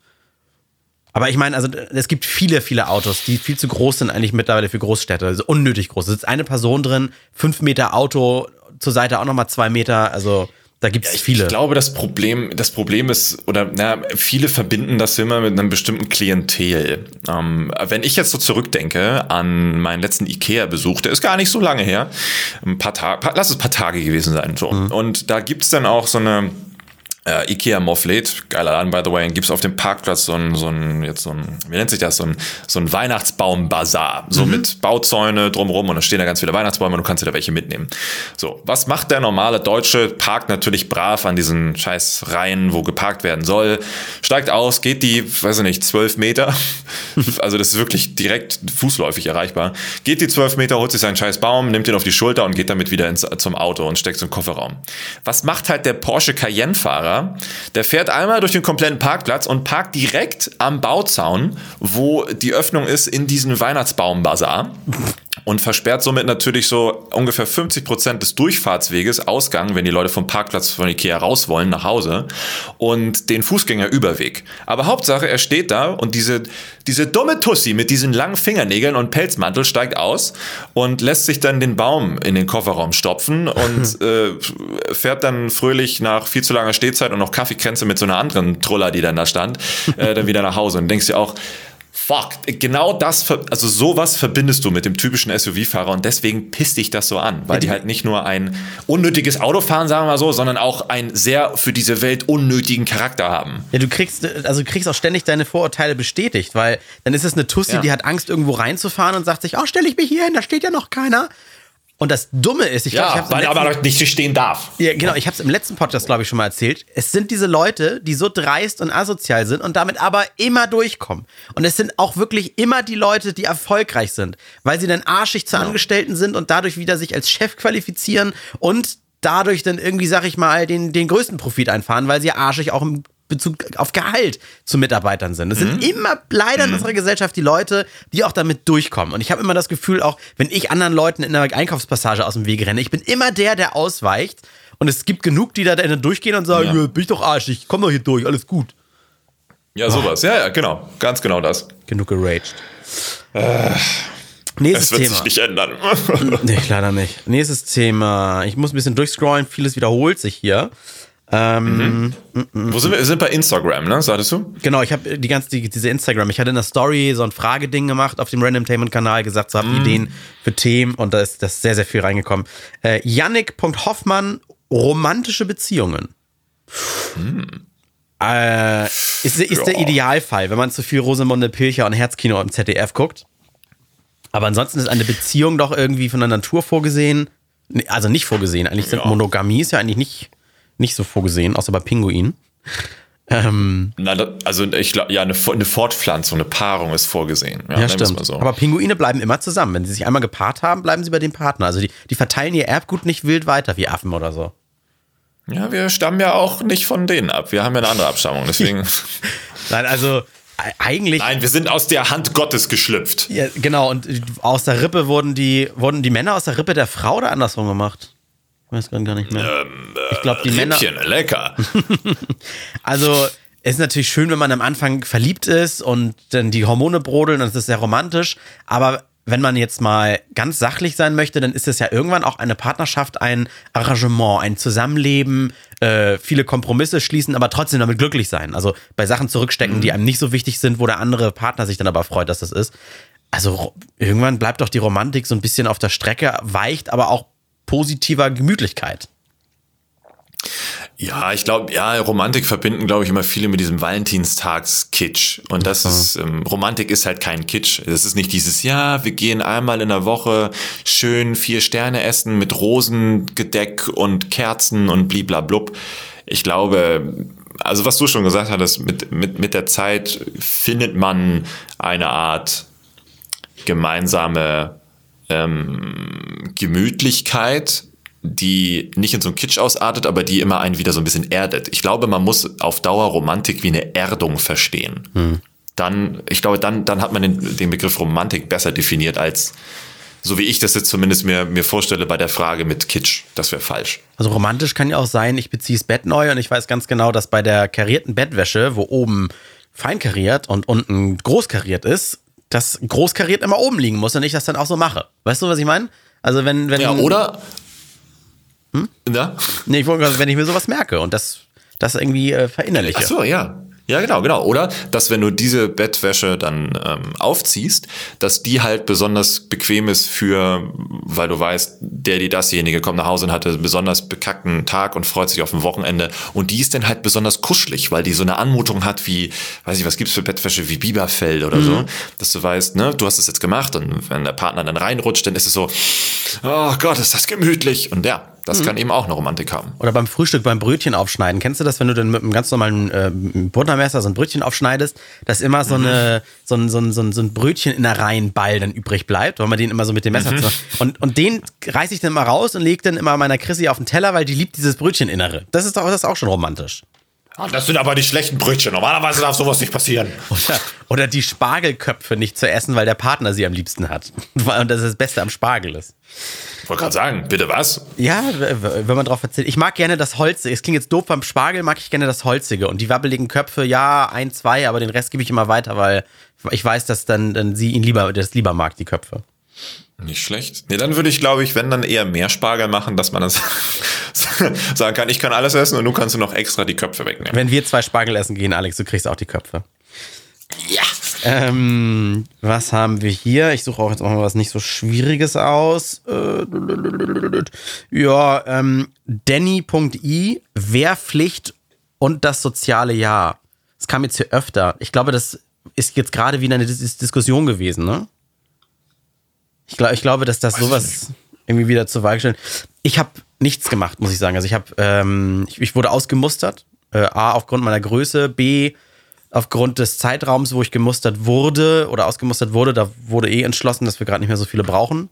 Aber ich meine, also es gibt viele, viele Autos, die viel zu groß sind eigentlich mittlerweile für Großstädte. Also unnötig groß. Da sitzt eine Person drin, fünf Meter Auto, zur Seite auch nochmal zwei Meter. Also da gibt es viele. Ich glaube, das Problem, das Problem ist, oder na, viele verbinden das immer mit einem bestimmten Klientel. Ähm, wenn ich jetzt so zurückdenke an meinen letzten IKEA-Besuch, der ist gar nicht so lange her, ein paar Tage, lass es ein paar Tage gewesen sein. So. Mhm. Und da gibt es dann auch so eine äh, Ikea Morfleet, geiler Laden, by the way, gibt es auf dem Parkplatz so ein, so ein, jetzt so ein, wie nennt sich das, so ein, so ein Weihnachtsbaum-Bazar. So mhm. mit Bauzäune drumrum und da stehen da ganz viele Weihnachtsbäume und du kannst dir da welche mitnehmen. So, was macht der normale Deutsche? Parkt natürlich brav an diesen scheiß Reihen, wo geparkt werden soll, steigt aus, geht die, weiß ich nicht, zwölf Meter, <laughs> also das ist wirklich direkt fußläufig erreichbar, geht die zwölf Meter, holt sich seinen scheiß Baum, nimmt ihn auf die Schulter und geht damit wieder ins, zum Auto und steckt so einen Kofferraum. Was macht halt der Porsche Cayenne-Fahrer? Fahrer, der fährt einmal durch den kompletten Parkplatz und parkt direkt am Bauzaun, wo die Öffnung ist in diesen Weihnachtsbaumbazar und versperrt somit natürlich so ungefähr 50 Prozent des Durchfahrtsweges, Ausgang, wenn die Leute vom Parkplatz von Ikea raus wollen, nach Hause und den Fußgängerüberweg. Aber Hauptsache, er steht da und diese, diese dumme Tussi mit diesen langen Fingernägeln und Pelzmantel steigt aus und lässt sich dann den Baum in den Kofferraum stopfen und <laughs> äh, fährt dann fröhlich nach viel zu langer Stehzeit und noch Kaffeekränze mit so einer anderen Truller, die dann da stand, äh, dann wieder nach Hause und denkst dir auch, fuck, genau das, also sowas verbindest du mit dem typischen SUV-Fahrer und deswegen pisst dich das so an, weil die halt nicht nur ein unnötiges Auto fahren, sagen wir mal so, sondern auch einen sehr für diese Welt unnötigen Charakter haben. Ja, du kriegst, also du kriegst auch ständig deine Vorurteile bestätigt, weil dann ist es eine Tussi, ja. die hat Angst, irgendwo reinzufahren und sagt sich, oh, stelle ich mich hier hin, da steht ja noch keiner. Und das Dumme ist, ich glaube, ja, weil letzten, aber nicht stehen darf. Ja, genau. Ich habe es im letzten Podcast, glaube ich, schon mal erzählt. Es sind diese Leute, die so dreist und asozial sind und damit aber immer durchkommen. Und es sind auch wirklich immer die Leute, die erfolgreich sind, weil sie dann arschig zu genau. Angestellten sind und dadurch wieder sich als Chef qualifizieren und dadurch dann irgendwie, sag ich mal, den, den größten Profit einfahren, weil sie arschig auch im Bezug auf Gehalt zu Mitarbeitern sind. Es mhm. sind immer leider in mhm. unserer Gesellschaft die Leute, die auch damit durchkommen. Und ich habe immer das Gefühl, auch wenn ich anderen Leuten in einer Einkaufspassage aus dem Weg renne, ich bin immer der, der ausweicht. Und es gibt genug, die da durchgehen und sagen, ja. bin ich doch arschig, komm doch hier durch, alles gut. Ja, sowas. Ja, ja, genau. Ganz genau das. Genug geraged. Äh, Nächstes es wird Thema. sich nicht ändern. nee, leider nicht. Nächstes Thema. Ich muss ein bisschen durchscrollen, vieles wiederholt sich hier. Ähm, mhm. Wo sind wir? Wir sind bei Instagram, ne? Sagtest du? Genau, ich habe die ganze die, diese Instagram. Ich hatte in der Story so ein Frageding gemacht auf dem Randomtainment-Kanal, gesagt, so habt mhm. Ideen für Themen und da ist das sehr, sehr viel reingekommen. Äh, Yannick.hoffmann, romantische Beziehungen. Mhm. Äh, ist, ist ja. der Idealfall, wenn man zu viel Rosamunde Pilcher und Herzkino im ZDF guckt. Aber ansonsten ist eine Beziehung doch irgendwie von der Natur vorgesehen. Also nicht vorgesehen. Eigentlich sind ja. Monogamie ist ja eigentlich nicht nicht so vorgesehen, außer bei Pinguinen. Ähm, Na, also ich glaube, ja, eine, eine, Fortpflanzung, eine Paarung ist vorgesehen. Ja, ja stimmt. So. Aber Pinguine bleiben immer zusammen. Wenn sie sich einmal gepaart haben, bleiben sie bei dem Partner. Also die, die verteilen ihr Erbgut nicht wild weiter wie Affen oder so. Ja, wir stammen ja auch nicht von denen ab. Wir haben ja eine andere Abstammung, deswegen. <laughs> Nein, also eigentlich. Nein, wir sind aus der Hand Gottes geschlüpft. Ja, genau. Und aus der Rippe wurden die, wurden die Männer aus der Rippe der Frau oder andersrum gemacht? Weiß gar nicht mehr. Ähm, ich glaube, die Rippchen, Männer. lecker. <laughs> also, es ist natürlich schön, wenn man am Anfang verliebt ist und dann die Hormone brodeln und es ist sehr romantisch. Aber wenn man jetzt mal ganz sachlich sein möchte, dann ist es ja irgendwann auch eine Partnerschaft, ein Arrangement, ein Zusammenleben, äh, viele Kompromisse schließen, aber trotzdem damit glücklich sein. Also bei Sachen zurückstecken, mhm. die einem nicht so wichtig sind, wo der andere Partner sich dann aber freut, dass das ist. Also irgendwann bleibt doch die Romantik so ein bisschen auf der Strecke, weicht aber auch positiver Gemütlichkeit. Ja, ich glaube, ja, Romantik verbinden, glaube ich, immer viele mit diesem Valentinstags-Kitsch. Und das mhm. ist, ähm, Romantik ist halt kein Kitsch. Das ist nicht dieses, ja, wir gehen einmal in der Woche schön vier Sterne essen mit Rosengedeck und Kerzen und bliblablub. Ich glaube, also was du schon gesagt hattest, mit, mit, mit der Zeit findet man eine Art gemeinsame ähm, Gemütlichkeit, die nicht in so einen Kitsch ausartet, aber die immer einen wieder so ein bisschen erdet. Ich glaube, man muss auf Dauer Romantik wie eine Erdung verstehen. Hm. Dann, ich glaube, dann, dann hat man den, den Begriff Romantik besser definiert als so wie ich das jetzt zumindest mir, mir vorstelle bei der Frage mit Kitsch. Das wäre falsch. Also romantisch kann ja auch sein, ich beziehe das Bett neu und ich weiß ganz genau, dass bei der karierten Bettwäsche, wo oben fein kariert und unten groß kariert ist, das großkariert immer oben liegen muss und ich das dann auch so mache. Weißt du, was ich meine? Also wenn, wenn. Ja, oder? Hm? Ja? Nee, ich wollte, wenn ich mir sowas merke und das, das irgendwie äh, verinnerliche. Ach so, ja. Ja, genau, genau. Oder dass wenn du diese Bettwäsche dann ähm, aufziehst, dass die halt besonders bequem ist für, weil du weißt, der, die dasjenige kommt nach Hause und hatte einen besonders bekackten Tag und freut sich auf ein Wochenende. Und die ist dann halt besonders kuschelig, weil die so eine Anmutung hat wie, weiß ich, was gibt's für Bettwäsche wie Biberfell oder mhm. so, dass du weißt, ne, du hast es jetzt gemacht und wenn der Partner dann reinrutscht, dann ist es so, oh Gott, ist das gemütlich. Und ja, das mhm. kann eben auch eine Romantik haben. Oder beim Frühstück beim Brötchen aufschneiden. Kennst du das, wenn du dann mit einem ganz normalen äh, Buttermesser so ein Brötchen aufschneidest, dass immer so, eine, mhm. so, ein, so, ein, so, ein, so ein Brötchen in der Reihenball dann übrig bleibt, weil man den immer so mit dem Messer mhm. und Und den reiße ich dann immer raus und lege dann immer meiner Chrissy auf den Teller, weil die liebt dieses Brötcheninnere. Das ist doch das ist auch schon romantisch. Ah, das sind aber die schlechten Brötchen. Normalerweise darf sowas nicht passieren. Oder, oder die Spargelköpfe nicht zu essen, weil der Partner sie am liebsten hat. <laughs> Und das ist das Beste am Spargel ist. Ich wollte gerade sagen, bitte was? Ja, wenn man drauf erzählt. Ich mag gerne das Holzige. Es klingt jetzt doof, beim Spargel mag ich gerne das Holzige. Und die wabbeligen Köpfe, ja, ein, zwei, aber den Rest gebe ich immer weiter, weil ich weiß, dass dann, dann sie ihn lieber, das lieber mag, die Köpfe. Nicht schlecht. Nee, dann würde ich, glaube ich, wenn dann eher mehr Spargel machen, dass man das <laughs> sagen kann, ich kann alles essen und du kannst noch extra die Köpfe wegnehmen. Wenn wir zwei Spargel essen gehen, Alex, du kriegst auch die Köpfe. Ja. Ähm, was haben wir hier? Ich suche auch jetzt auch mal was nicht so Schwieriges aus. Äh, ja, ähm, Danny.i, Wehrpflicht und das soziale Jahr. Das kam jetzt hier öfter. Ich glaube, das ist jetzt gerade wieder eine Dis Diskussion gewesen, ne? Ich, glaub, ich glaube, dass das Weiß sowas irgendwie wieder zur Wahl gestellt. Ich habe nichts gemacht, muss ich sagen. Also ich habe, ähm, ich, ich, wurde ausgemustert. Äh, A, aufgrund meiner Größe, B, aufgrund des Zeitraums, wo ich gemustert wurde oder ausgemustert wurde, da wurde eh entschlossen, dass wir gerade nicht mehr so viele brauchen.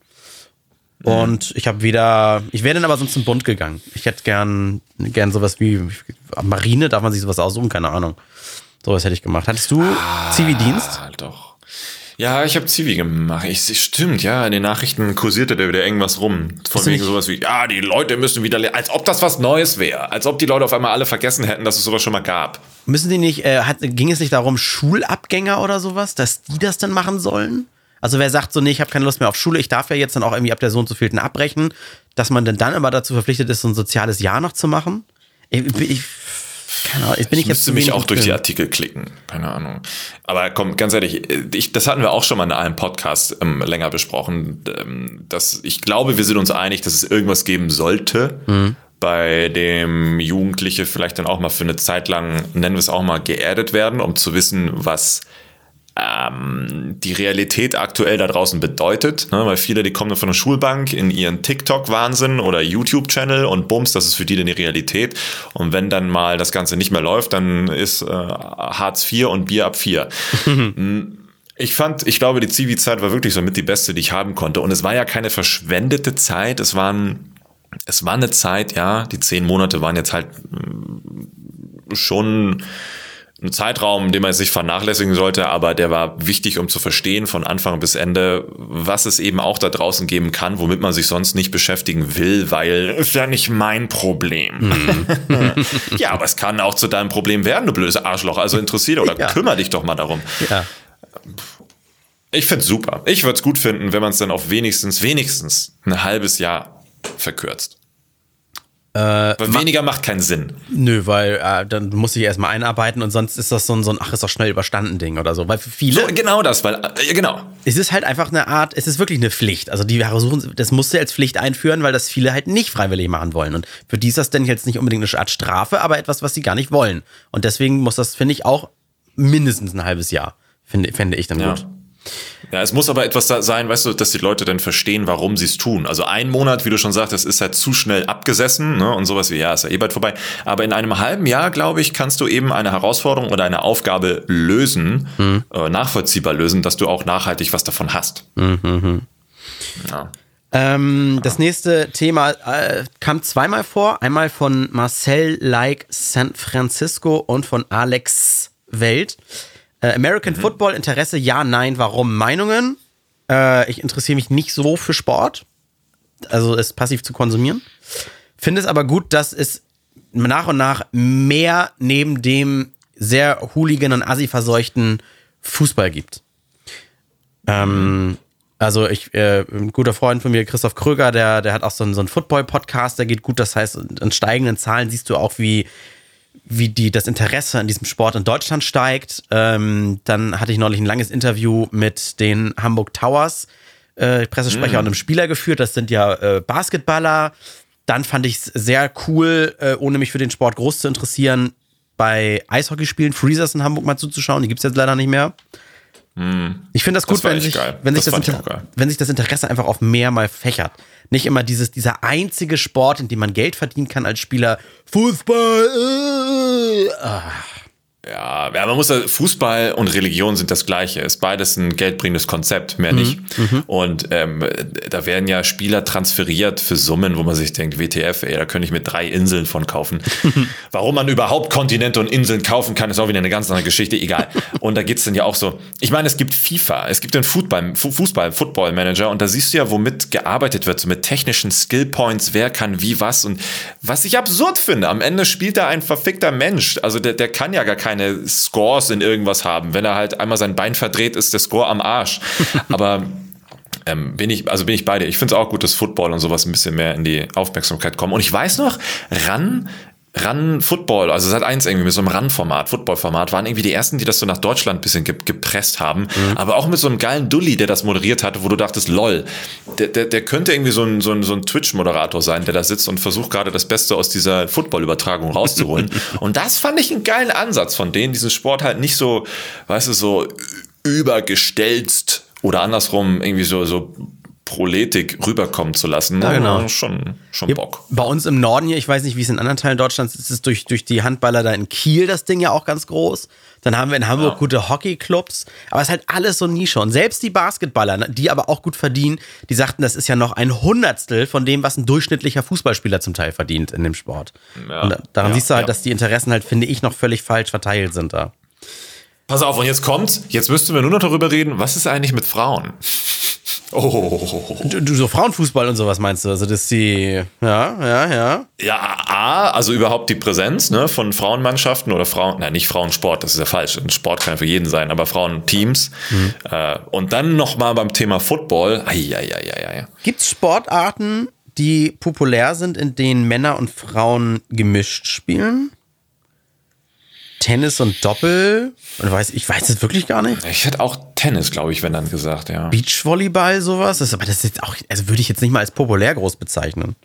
Und ich habe wieder, ich wäre dann aber sonst zum Bund gegangen. Ich hätte gern, gern sowas wie Marine, darf man sich sowas aussuchen? Keine Ahnung. Sowas hätte ich gemacht. Hattest du ah, Zivildienst? Doch. Ja, ich habe Zivi gemacht. Ich, stimmt, ja, in den Nachrichten kursierte da wieder irgendwas rum. Von wegen sowas wie, ja, die Leute müssen wieder, als ob das was Neues wäre. Als ob die Leute auf einmal alle vergessen hätten, dass es sowas schon mal gab. Müssen die nicht, äh, hat, ging es nicht darum, Schulabgänger oder sowas, dass die das dann machen sollen? Also wer sagt so, nee, ich habe keine Lust mehr auf Schule, ich darf ja jetzt dann auch irgendwie ab der so und so vielten abbrechen, dass man denn dann immer dazu verpflichtet ist, so ein soziales Jahr noch zu machen? Ich, ich, keine Ahnung, bin ich, ich müsste mich auch durch die Artikel klicken. Keine Ahnung. Aber komm, ganz ehrlich, ich, das hatten wir auch schon mal in einem Podcast ähm, länger besprochen. Ähm, dass ich glaube, wir sind uns einig, dass es irgendwas geben sollte, mhm. bei dem Jugendliche vielleicht dann auch mal für eine Zeit lang, nennen wir es auch mal, geerdet werden, um zu wissen, was ähm, die Realität aktuell da draußen bedeutet, ne? weil viele, die kommen von der Schulbank in ihren TikTok-Wahnsinn oder YouTube-Channel und bums, das ist für die dann die Realität. Und wenn dann mal das Ganze nicht mehr läuft, dann ist äh, Hartz IV und Bier ab vier. <laughs> Hm, ich fand, ich glaube, die Zivi-Zeit war wirklich so mit die beste, die ich haben konnte. Und es war ja keine verschwendete Zeit. Es waren, es war eine Zeit, ja, die zehn Monate waren jetzt halt hm, schon ein Zeitraum, den man sich vernachlässigen sollte, aber der war wichtig, um zu verstehen von Anfang bis Ende, was es eben auch da draußen geben kann, womit man sich sonst nicht beschäftigen will, weil ist ja nicht mein Problem. Mhm. <laughs> ja, aber es kann auch zu deinem Problem werden, du blödes Arschloch. Also interessiert oder ja. kümmere dich doch mal darum. Ja. Ich find's super. Ich würde es gut finden, wenn man es dann auf wenigstens, wenigstens ein halbes Jahr verkürzt. Äh, weil weniger macht keinen Sinn. Nö, weil äh, dann muss ich erstmal einarbeiten und sonst ist das so ein, so ein ach, ist doch schnell überstanden Ding oder so. Weil für viele. So, genau das, weil, äh, genau. Es ist halt einfach eine Art, es ist wirklich eine Pflicht. Also die versuchen, das musst du als Pflicht einführen, weil das viele halt nicht freiwillig machen wollen. Und für die ist das denn jetzt nicht unbedingt eine Art Strafe, aber etwas, was sie gar nicht wollen. Und deswegen muss das, finde ich, auch mindestens ein halbes Jahr, finde, fände ich dann ja. gut. Ja, es muss aber etwas da sein, weißt du, dass die Leute dann verstehen, warum sie es tun. Also ein Monat, wie du schon sagtest, ist halt zu schnell abgesessen ne? und sowas wie, ja, ist ja eh bald vorbei. Aber in einem halben Jahr, glaube ich, kannst du eben eine Herausforderung oder eine Aufgabe lösen, mhm. äh, nachvollziehbar lösen, dass du auch nachhaltig was davon hast. Mhm. Ja. Ähm, das nächste Thema äh, kam zweimal vor. Einmal von Marcel Like San Francisco und von Alex Welt. Äh, American mhm. Football, Interesse, ja, nein, warum? Meinungen. Äh, ich interessiere mich nicht so für Sport. Also es passiv zu konsumieren. Finde es aber gut, dass es nach und nach mehr neben dem sehr hooligan und assi-verseuchten Fußball gibt. Ähm, also ich, äh, ein guter Freund von mir, Christoph Kröger, der, der hat auch so einen, so einen Football-Podcast, der geht gut. Das heißt, in steigenden Zahlen siehst du auch, wie wie die, das Interesse an diesem Sport in Deutschland steigt. Ähm, dann hatte ich neulich ein langes Interview mit den Hamburg Towers, äh, Pressesprecher mm. und einem Spieler geführt. Das sind ja äh, Basketballer. Dann fand ich es sehr cool, äh, ohne mich für den Sport groß zu interessieren, bei Eishockeyspielen Freezers in Hamburg mal zuzuschauen. Die gibt es jetzt leider nicht mehr. Mm. Ich finde das gut, das wenn, sich, wenn, sich das das wenn sich das Interesse einfach auf mehr mal fächert. Nicht immer dieses, dieser einzige Sport, in dem man Geld verdienen kann als Spieler. Fußball. Äh, ah. Ja, ja, man muss Fußball und Religion sind das gleiche. Ist beides ein geldbringendes Konzept, mehr mhm. nicht. Mhm. Und ähm, da werden ja Spieler transferiert für Summen, wo man sich denkt, WTF, ey, da könnte ich mir drei Inseln von kaufen. <laughs> Warum man überhaupt Kontinente und Inseln kaufen kann, ist auch wieder eine ganz andere Geschichte, egal. Und da geht's dann ja auch so. Ich meine, es gibt FIFA, es gibt den Fußball, Fußball, Football Manager und da siehst du ja, womit gearbeitet wird, so mit technischen Skillpoints, wer kann wie was. Und was ich absurd finde, am Ende spielt da ein verfickter Mensch. Also der, der kann ja gar kein keine Scores in irgendwas haben. Wenn er halt einmal sein Bein verdreht, ist der Score am Arsch. <laughs> Aber ähm, bin ich, also bin ich bei dir. Ich finde es auch gut, dass Football und sowas ein bisschen mehr in die Aufmerksamkeit kommen. Und ich weiß noch, ran Run Football, also seit eins irgendwie mit so einem Run-Format, Football-Format, waren irgendwie die ersten, die das so nach Deutschland ein bisschen gepresst haben. Mhm. Aber auch mit so einem geilen Dulli, der das moderiert hatte, wo du dachtest, lol, der, der, der könnte irgendwie so ein, so ein, so ein Twitch-Moderator sein, der da sitzt und versucht gerade das Beste aus dieser Football-Übertragung rauszuholen. <laughs> und das fand ich einen geilen Ansatz von denen, diesen Sport halt nicht so, weißt du, so übergestelzt oder andersrum irgendwie so, so Proletik rüberkommen zu lassen. Ja, genau. Schon, schon Bock. Bei uns im Norden hier, ich weiß nicht, wie es in anderen Teilen Deutschlands ist, ist es durch, durch die Handballer da in Kiel das Ding ja auch ganz groß. Dann haben wir in Hamburg ja. gute Hockeyclubs. Aber es ist halt alles so Nische. Und selbst die Basketballer, ne, die aber auch gut verdienen, die sagten, das ist ja noch ein Hundertstel von dem, was ein durchschnittlicher Fußballspieler zum Teil verdient in dem Sport. Ja. Und daran siehst du halt, dass die Interessen halt, finde ich, noch völlig falsch verteilt sind da. Pass auf, und jetzt kommt's. Jetzt müssten wir nur noch darüber reden, was ist eigentlich mit Frauen? Oh. Du, du, so Frauenfußball und sowas meinst du? Also, dass die, ja, ja, ja. Ja, A, also überhaupt die Präsenz ne, von Frauenmannschaften oder Frauen, nein, nicht Frauensport, das ist ja falsch. Ein Sport kann für jeden sein, aber Frauenteams. Mhm. Äh, und dann nochmal beim Thema Football. Gibt es Sportarten, die populär sind, in denen Männer und Frauen gemischt spielen? Tennis und Doppel? Und weiß, ich weiß es wirklich gar nicht. Ich hätte auch Tennis, glaube ich, wenn dann gesagt, ja. Beachvolleyball, sowas. Das, aber das ist jetzt auch, also würde ich jetzt nicht mal als populär groß bezeichnen.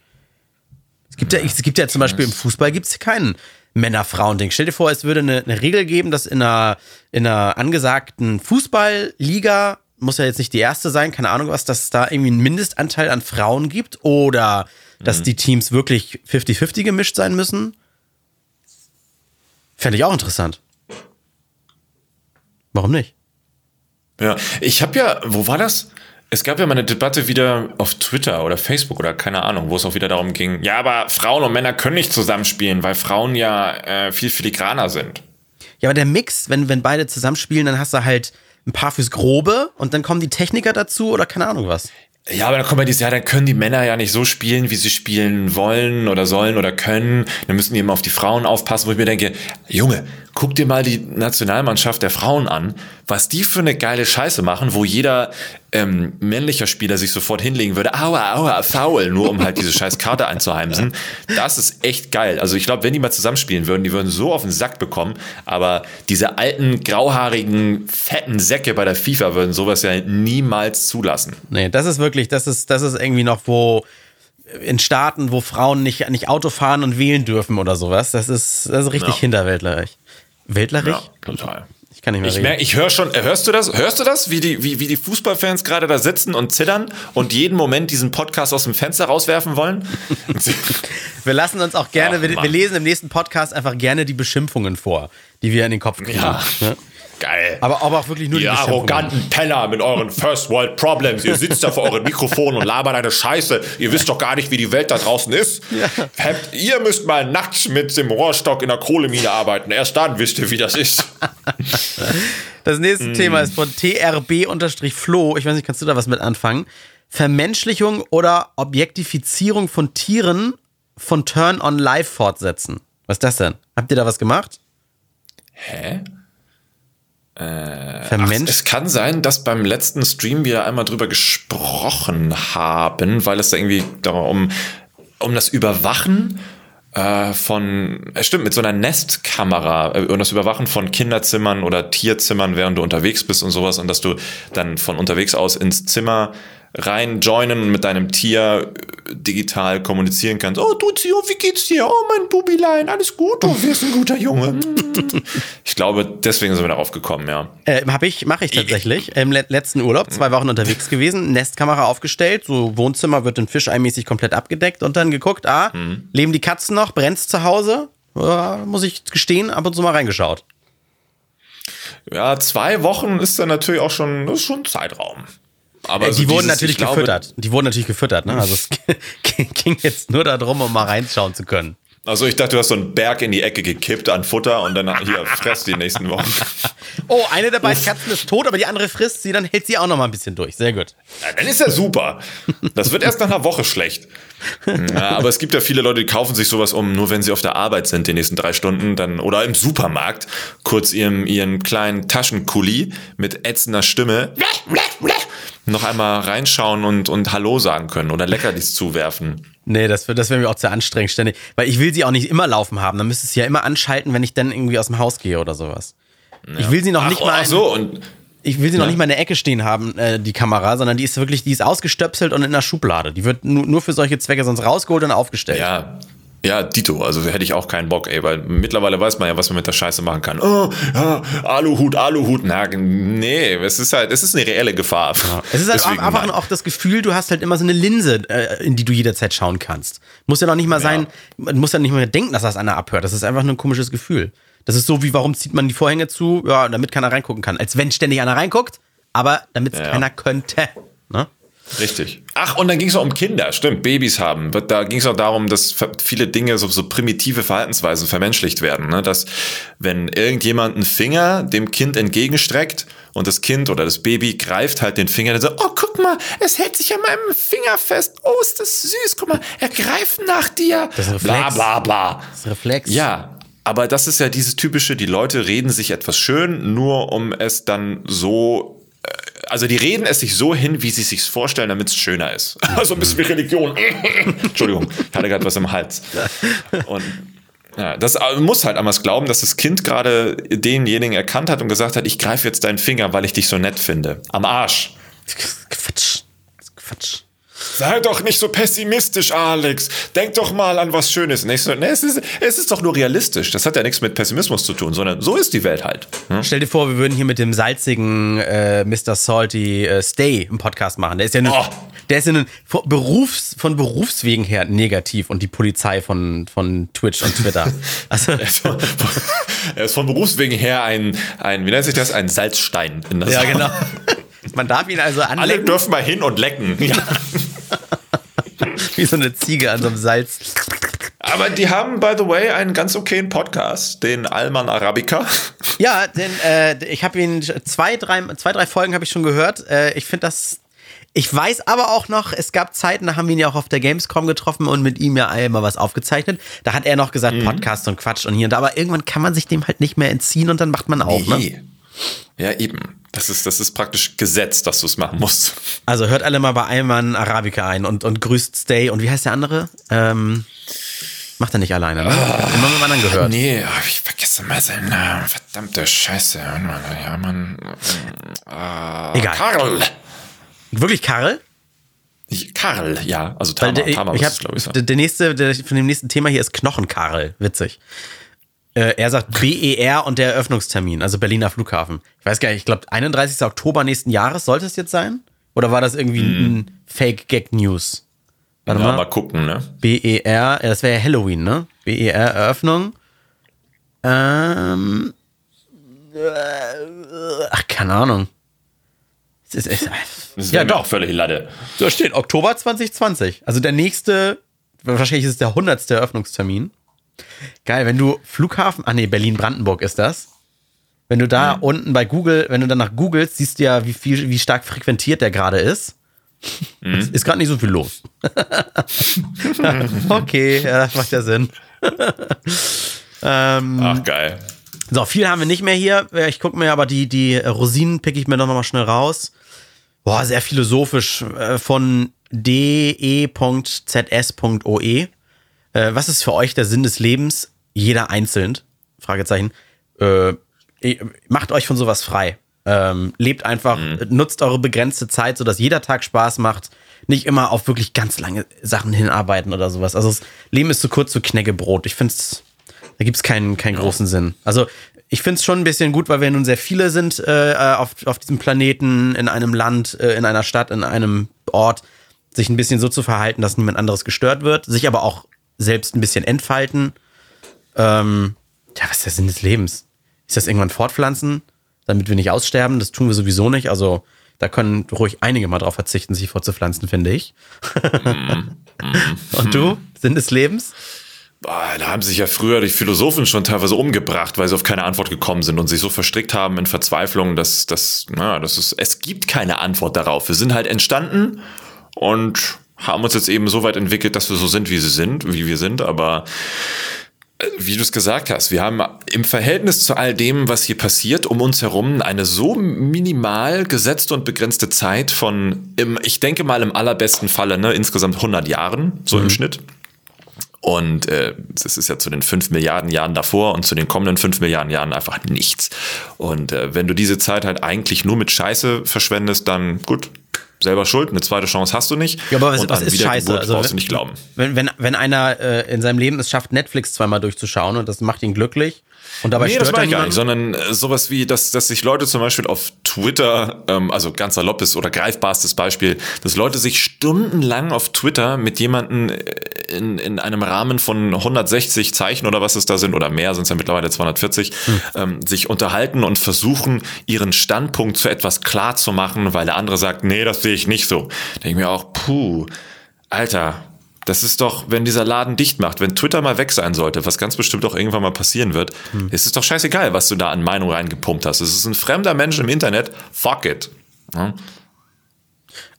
Es gibt ja, ja es gibt ja zum Beispiel im Fußball gibt es keinen Männer-Frauen-Ding. Stell dir vor, es würde eine, eine, Regel geben, dass in einer, in einer angesagten Fußballliga, muss ja jetzt nicht die erste sein, keine Ahnung was, dass es da irgendwie einen Mindestanteil an Frauen gibt oder dass mhm. die Teams wirklich 50-50 gemischt sein müssen. Fände ich auch interessant. Warum nicht? Ja, ich habe ja, wo war das? Es gab ja mal eine Debatte wieder auf Twitter oder Facebook oder keine Ahnung, wo es auch wieder darum ging, ja, aber Frauen und Männer können nicht zusammenspielen, weil Frauen ja äh, viel filigraner sind. Ja, aber der Mix, wenn, wenn beide zusammenspielen, dann hast du halt ein paar fürs Grobe und dann kommen die Techniker dazu oder keine Ahnung was. Ja, aber dann kommt man dieses Jahr, dann können die Männer ja nicht so spielen, wie sie spielen wollen oder sollen oder können. Dann müssen die immer auf die Frauen aufpassen, wo ich mir denke, Junge, guck dir mal die Nationalmannschaft der Frauen an, was die für eine geile Scheiße machen, wo jeder ähm, männlicher Spieler sich sofort hinlegen würde, aua, aua, faul, nur um halt diese scheiß Karte einzuheimsen. Das ist echt geil. Also ich glaube, wenn die mal zusammenspielen würden, die würden so auf den Sack bekommen, aber diese alten, grauhaarigen, fetten Säcke bei der FIFA würden sowas ja niemals zulassen. Nee, das ist wirklich, das ist, das ist irgendwie noch, wo in Staaten, wo Frauen nicht, nicht Auto fahren und wählen dürfen oder sowas. Das ist, das ist richtig ja. hinterwäldlerisch. Weltlerig? Ja, total kann nicht mehr ich merke, ich höre schon, hörst du das? Hörst du das, wie die, wie, wie die Fußballfans gerade da sitzen und zittern und jeden Moment diesen Podcast aus dem Fenster rauswerfen wollen? <laughs> wir lassen uns auch gerne, Ach, wir, wir, lesen im nächsten Podcast einfach gerne die Beschimpfungen vor, die wir in den Kopf kriegen. Ja. ja? Geil. Aber, aber auch wirklich nur die, die arroganten Penner mit euren First World Problems. Ihr sitzt da vor eurem Mikrofon und labert eine Scheiße. Ihr wisst doch gar nicht, wie die Welt da draußen ist. Ja. Ihr müsst mal nackt mit dem Rohrstock in der Kohlemine arbeiten. Erst dann wisst ihr, wie das ist. Das nächste mm. Thema ist von TRB-Flo. Ich weiß nicht, kannst du da was mit anfangen? Vermenschlichung oder Objektifizierung von Tieren von Turn-on-Live fortsetzen. Was ist das denn? Habt ihr da was gemacht? Hä? Äh, ach, es kann sein, dass beim letzten Stream wir einmal drüber gesprochen haben, weil es da irgendwie darum um das Überwachen äh, von, es stimmt, mit so einer Nestkamera äh, und das Überwachen von Kinderzimmern oder Tierzimmern, während du unterwegs bist und sowas und dass du dann von unterwegs aus ins Zimmer rein joinen und mit deinem Tier äh, digital kommunizieren kannst. Oh, du Tio, wie geht's dir? Oh, mein Bubilein, alles gut? Du wirst ein guter Junge. <laughs> ich glaube, deswegen sind wir darauf gekommen, ja. Äh, hab ich, mache ich tatsächlich. Im letzten Urlaub, zwei Wochen unterwegs <laughs> gewesen, Nestkamera aufgestellt, so Wohnzimmer wird dann fischeimäßig komplett abgedeckt und dann geguckt, ah, mhm. leben die Katzen noch? Brennt's zu Hause? Ja, muss ich gestehen, ab und zu mal reingeschaut. Ja, zwei Wochen ist dann natürlich auch schon, ist schon Zeitraum. Aber äh, die wurden dieses, natürlich gefüttert. Die wurden natürlich gefüttert, ne? Also es <laughs> ging jetzt nur darum, um mal reinschauen zu können. Also ich dachte, du hast so einen Berg in die Ecke gekippt an Futter und dann hier fresst die nächsten Wochen. <laughs> Oh, eine der beiden Katzen ist tot, aber die andere frisst sie, dann hält sie auch noch mal ein bisschen durch. Sehr gut. Ja, dann ist ja super. Das wird erst nach einer Woche schlecht. Ja, aber es gibt ja viele Leute, die kaufen sich sowas um, nur wenn sie auf der Arbeit sind, die nächsten drei Stunden, dann oder im Supermarkt, kurz ihren, ihren kleinen Taschenkuli mit ätzender Stimme noch einmal reinschauen und, und Hallo sagen können oder Leckerlis zuwerfen. Nee, das, das wäre mir auch zu anstrengend ständig. Weil ich will sie auch nicht immer laufen haben. Dann müsste sie ja immer anschalten, wenn ich dann irgendwie aus dem Haus gehe oder sowas. Ja. Ich will sie noch ach, nicht mal. Ach so, und. Ich will sie ja. noch nicht mal in der Ecke stehen haben, äh, die Kamera, sondern die ist wirklich, die ist ausgestöpselt und in der Schublade. Die wird nur, nur für solche Zwecke sonst rausgeholt und aufgestellt. Ja, ja, Dito, also hätte ich auch keinen Bock, ey, weil mittlerweile weiß man ja, was man mit der Scheiße machen kann. Oh, ja, Aluhut, Aluhut, na, nee, es ist halt, es ist eine reelle Gefahr. Ja. Es ist halt Deswegen, einfach nein. auch das Gefühl, du hast halt immer so eine Linse, äh, in die du jederzeit schauen kannst. Muss ja noch nicht mal sein, ja. muss ja nicht mal denken, dass das einer abhört. Das ist einfach nur ein komisches Gefühl. Das ist so wie, warum zieht man die Vorhänge zu? Ja, damit keiner reingucken kann. Als wenn ständig einer reinguckt, aber damit es ja, keiner könnte. Ne? Richtig. Ach, und dann ging es auch um Kinder, stimmt, Babys haben. Da ging es auch darum, dass viele Dinge, so, so primitive Verhaltensweisen vermenschlicht werden. Ne? Dass wenn irgendjemand einen Finger dem Kind entgegenstreckt und das Kind oder das Baby greift halt den Finger, dann so, oh, guck mal, es hält sich an meinem Finger fest. Oh, ist das süß, guck mal, er greift nach dir. Das ist Reflex. Bla, bla, bla. Das ist Reflex. Ja, aber das ist ja dieses typische, die Leute reden sich etwas schön, nur um es dann so also die reden es sich so hin, wie sie es sich vorstellen, damit es schöner ist. <laughs> Also ein bisschen wie Religion. <laughs> Entschuldigung, ich hatte gerade was im Hals. Und ja, das muss halt anders glauben, dass das Kind gerade denjenigen erkannt hat und gesagt hat, ich greife jetzt deinen Finger, weil ich dich so nett finde. Am Arsch. Quatsch. Quatsch. Sei doch nicht so pessimistisch, Alex. Denk doch mal an was Schönes. Nee, so, nee, es, ist, es ist doch nur realistisch. Das hat ja nichts mit Pessimismus zu tun, sondern so ist die Welt halt. Hm? Stell dir vor, wir würden hier mit dem salzigen äh, Mr. Salty äh, Stay einen Podcast machen. Der ist ja nur, oh. der ist ja nun Berufs, von Berufswegen her negativ und die Polizei von, von Twitch und Twitter. <laughs> Also er, ist von, er ist von Berufswegen her ein, ein, wie nennt sich das? Ein Salzstein. In das ja, genau. Man darf ihn also anlecken. Alle dürfen mal hin und lecken. Ja. <laughs> <laughs> Wie so eine Ziege an so einem Salz. Aber die haben, by the way, einen ganz okayen Podcast, den Alman Arabica. <laughs> Ja, denn äh, ich habe ihn zwei drei, zwei, drei Folgen habe ich schon gehört. Äh, ich finde das. Ich weiß aber auch noch, es gab Zeiten, da haben wir ihn ja auch auf der Gamescom getroffen und mit ihm ja einmal was aufgezeichnet. Da hat er noch gesagt, mhm. Podcast und Quatsch und hier und da. Aber irgendwann kann man sich dem halt nicht mehr entziehen und dann macht man auch, ne? nee. ne? Ja, eben. Das ist, das ist praktisch Gesetz, dass du es machen musst. Also hört alle mal bei Ayman Arabica ein und, und grüßt Stay. Und wie heißt der andere? Ähm, macht er nicht alleine, ne? Den haben wir mal angehört. Nee, ich vergesse mal seinen Namen. Verdammte Scheiße. Ja, Mann. Äh, Egal. Karl. Wirklich Karl? Karl, ja. Also Tama, der, Tama ich hab, glaube ich. So. Der nächste, der, von dem nächsten Thema hier ist Knochenkarl. Witzig. Äh, er sagt BER und der Eröffnungstermin, also Berliner Flughafen. Ich weiß gar nicht, ich glaube 31. Oktober nächsten Jahres sollte es jetzt sein? Oder war das irgendwie hm. ein Fake-Gag-News? Warte ja, mal. mal gucken, ne? BER, das wäre ja Halloween, ne? BER Eröffnung. Ähm. Äh, ach, keine Ahnung. Es ist, es, das ja, doch. völlig Latte. Da steht Oktober 2020. Also der nächste, wahrscheinlich ist es der 100. Eröffnungstermin. Geil, wenn du Flughafen, ah nee, Berlin-Brandenburg ist das. Wenn du da mhm. unten bei Google, wenn du danach googelst, siehst du ja, wie viel, wie stark frequentiert der gerade ist. Mhm. Ist gerade nicht so viel los. <laughs> okay, ja, das macht ja Sinn. <laughs> ähm, Ach, geil. So, viel haben wir nicht mehr hier. Ich gucke mir aber die, die Rosinen pick ich mir noch mal schnell raus. Boah, sehr philosophisch äh, von de.zs.oe. Äh, was ist für euch der Sinn des Lebens? Jeder einzeln? Fragezeichen. Äh, macht euch von sowas frei. Ähm, lebt einfach, mhm. nutzt eure begrenzte Zeit, sodass jeder Tag Spaß macht. Nicht immer auf wirklich ganz lange Sachen hinarbeiten oder sowas. Also das Leben ist zu kurz zu Knäckebrot. Ich finde es, da gibt es keinen, keinen großen Sinn. Also ich finde es schon ein bisschen gut, weil wir nun sehr viele sind äh, auf, auf diesem Planeten, in einem Land, äh, in einer Stadt, in einem Ort, sich ein bisschen so zu verhalten, dass niemand anderes gestört wird, sich aber auch selbst ein bisschen entfalten. Ähm, ja, was ist der Sinn des Lebens? Ist das irgendwann fortpflanzen, damit wir nicht aussterben? Das tun wir sowieso nicht. Also da können ruhig einige mal drauf verzichten, sich fortzupflanzen, finde ich. <laughs> Und du? Sinn des Lebens? Da haben sich ja früher die Philosophen schon teilweise umgebracht, weil sie auf keine Antwort gekommen sind und sich so verstrickt haben in Verzweiflung, dass, dass, na, dass es, es gibt keine Antwort darauf. Wir sind halt entstanden und haben uns jetzt eben so weit entwickelt, dass wir so sind, wie sie sind, wie wir sind, aber äh, wie du es gesagt hast, wir haben im Verhältnis zu all dem, was hier passiert, um uns herum eine so minimal gesetzte und begrenzte Zeit von, im, ich denke mal im allerbesten Falle, ne, insgesamt 100 Jahren, so mhm. im Schnitt. Und äh, das ist ja zu den 5 Milliarden Jahren davor und zu den kommenden 5 Milliarden Jahren einfach nichts. Und äh, wenn du diese Zeit halt eigentlich nur mit Scheiße verschwendest, dann gut, selber schuld, eine zweite Chance hast du nicht. Ja, aber was, was ist scheiße? Also, brauchst du nicht glauben. Wenn, wenn, wenn einer äh, in seinem Leben es schafft, Netflix zweimal durchzuschauen und das macht ihn glücklich und dabei nee, stört das meine ich gar nicht, sondern äh, sowas wie, dass, dass sich Leute zum Beispiel auf Twitter, ähm, also ganz saloppes oder greifbarstes Beispiel, dass Leute sich stundenlang auf Twitter mit jemandem äh, in, in einem Rahmen von 160 Zeichen oder was es da sind oder mehr, sind es ja mittlerweile 240, hm. ähm, sich unterhalten und versuchen, ihren Standpunkt zu etwas klar zu machen, weil der andere sagt, nee, das sehe ich nicht so. Denke ich mir auch, puh, Alter, das ist doch, wenn dieser Laden dicht macht, wenn Twitter mal weg sein sollte, was ganz bestimmt auch irgendwann mal passieren wird, hm. ist es doch scheißegal, was du da an Meinung reingepumpt hast. Es ist ein fremder Mensch im Internet, fuck it. Ja?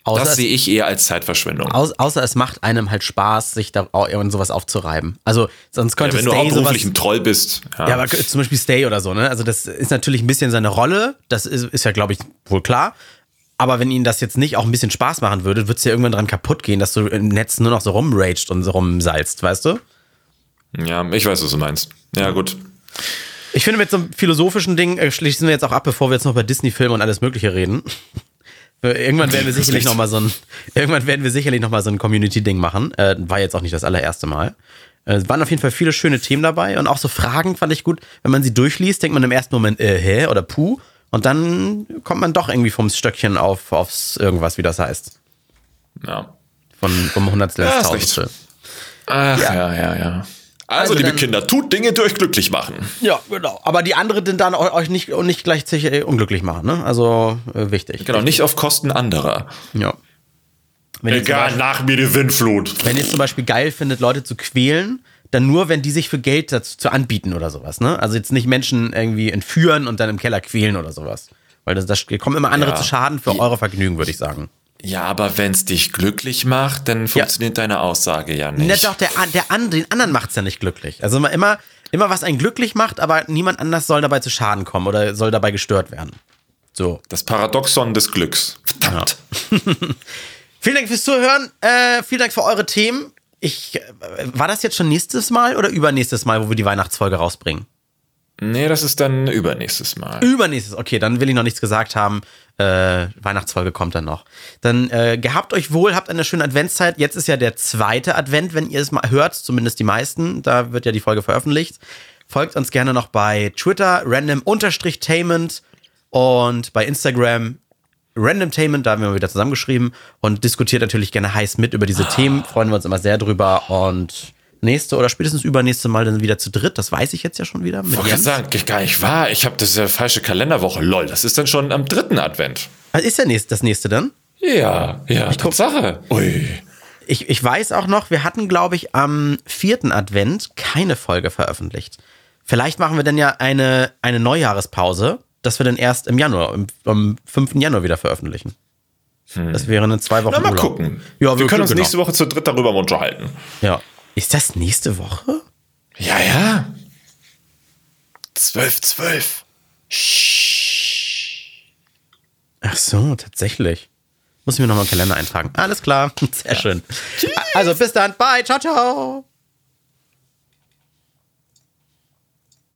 Außer das sehe ich eher als Zeitverschwendung. Au außer es macht einem halt Spaß, sich da in sowas aufzureiben. Also sonst könnte ja, wenn Stay du auch beruflich ein Troll bist. Ja. ja. aber zum Beispiel Stay oder so, ne? Also das ist natürlich ein bisschen seine Rolle. Das ist, ist ja, glaube ich, wohl klar. Aber wenn ihnen das jetzt nicht auch ein bisschen Spaß machen würde, wird es ja irgendwann dran kaputt gehen, dass du im Netz nur noch so rumraged und so rumsalzt, weißt du? Ja, ich weiß, was du meinst. Ja, gut. Ich finde, mit so einem philosophischen Ding äh, schließen wir jetzt auch ab, bevor wir jetzt noch über Disney-Filme und alles Mögliche reden. <laughs> irgendwann werden wir sicherlich noch mal so ein, irgendwann werden wir sicherlich noch mal so ein Community-Ding machen. Äh, war jetzt auch nicht das allererste Mal. Äh, es waren auf jeden Fall viele schöne Themen dabei und auch so Fragen fand ich gut. Wenn man sie durchliest, denkt man im ersten Moment, äh, hä oder puh. Und dann kommt man doch irgendwie vom Stöckchen auf, aufs irgendwas, wie das heißt. Ja. Von, vom Hundertstel ins Tausendstel. Ach, ja, ja, ja. ja. Also, also, liebe dann, Kinder, tut Dinge, die euch glücklich machen. Ja, genau. Aber die anderen dann euch nicht, nicht gleichzeitig äh, unglücklich machen, ne? Also äh, wichtig. Genau, nicht auf Kosten anderer. Ja. Wenn Egal, Beispiel, nach mir die Windflut. Wenn ihr es zum Beispiel geil findet, Leute zu quälen, dann nur, wenn die sich für Geld dazu anbieten oder sowas, ne? Also jetzt nicht Menschen irgendwie entführen und dann im Keller quälen oder sowas. Weil das, das kommen immer andere ja. zu Schaden für eure Vergnügen, würde ich sagen. Ja, aber wenn es dich glücklich macht, dann funktioniert ja. deine Aussage ja nicht. Ja, doch, der, der, den anderen macht es ja nicht glücklich. Also immer, immer, was einen glücklich macht, aber niemand anders soll dabei zu Schaden kommen oder soll dabei gestört werden. So. Das Paradoxon des Glücks. Verdammt. Ja. <laughs> vielen Dank fürs Zuhören. Äh, vielen Dank für eure Themen. Ich, äh, war das jetzt schon nächstes Mal oder übernächstes Mal, wo wir die Weihnachtsfolge rausbringen? Nee, das ist dann übernächstes Mal. Übernächstes, okay, dann will ich noch nichts gesagt haben. Äh, Weihnachtsfolge kommt dann noch. Dann äh, gehabt euch wohl, habt eine schöne Adventszeit. Jetzt ist ja der zweite Advent, wenn ihr es mal hört, zumindest die meisten. Da wird ja die Folge veröffentlicht. Folgt uns gerne noch bei Twitter, random-tainment und bei Instagram randomtainment, da haben wir mal wieder zusammengeschrieben und diskutiert natürlich gerne heiß mit über diese ah. Themen. Freuen wir uns immer sehr drüber und nächste oder spätestens übernächste Mal dann wieder zu dritt. Das weiß ich jetzt ja schon wieder. Ich wollte sagen, gar nicht wahr. Ich habe das ja falsche Kalenderwoche. Lol, das ist dann schon am dritten Advent. Was ist der nächste, das nächste dann? Ja, ja, ich Sache. Ui. Ich, ich weiß auch noch, wir hatten, glaube ich, am vierten Advent keine Folge veröffentlicht. Vielleicht machen wir dann ja eine, eine Neujahrespause, dass wir dann erst im Januar, im, am 5. Januar wieder veröffentlichen. Hm. Das wäre eine zwei Wochen. Na, mal Urlaub. gucken. Ja, wir, wir können uns genau. nächste Woche zu dritt darüber unterhalten. Ja. Ist das nächste Woche? Ja, ja. 12, 12. Ach so, tatsächlich. Muss ich mir nochmal einen Kalender eintragen. Alles klar. <laughs> Sehr ja. schön. Also bis dann. Bye. Ciao, ciao.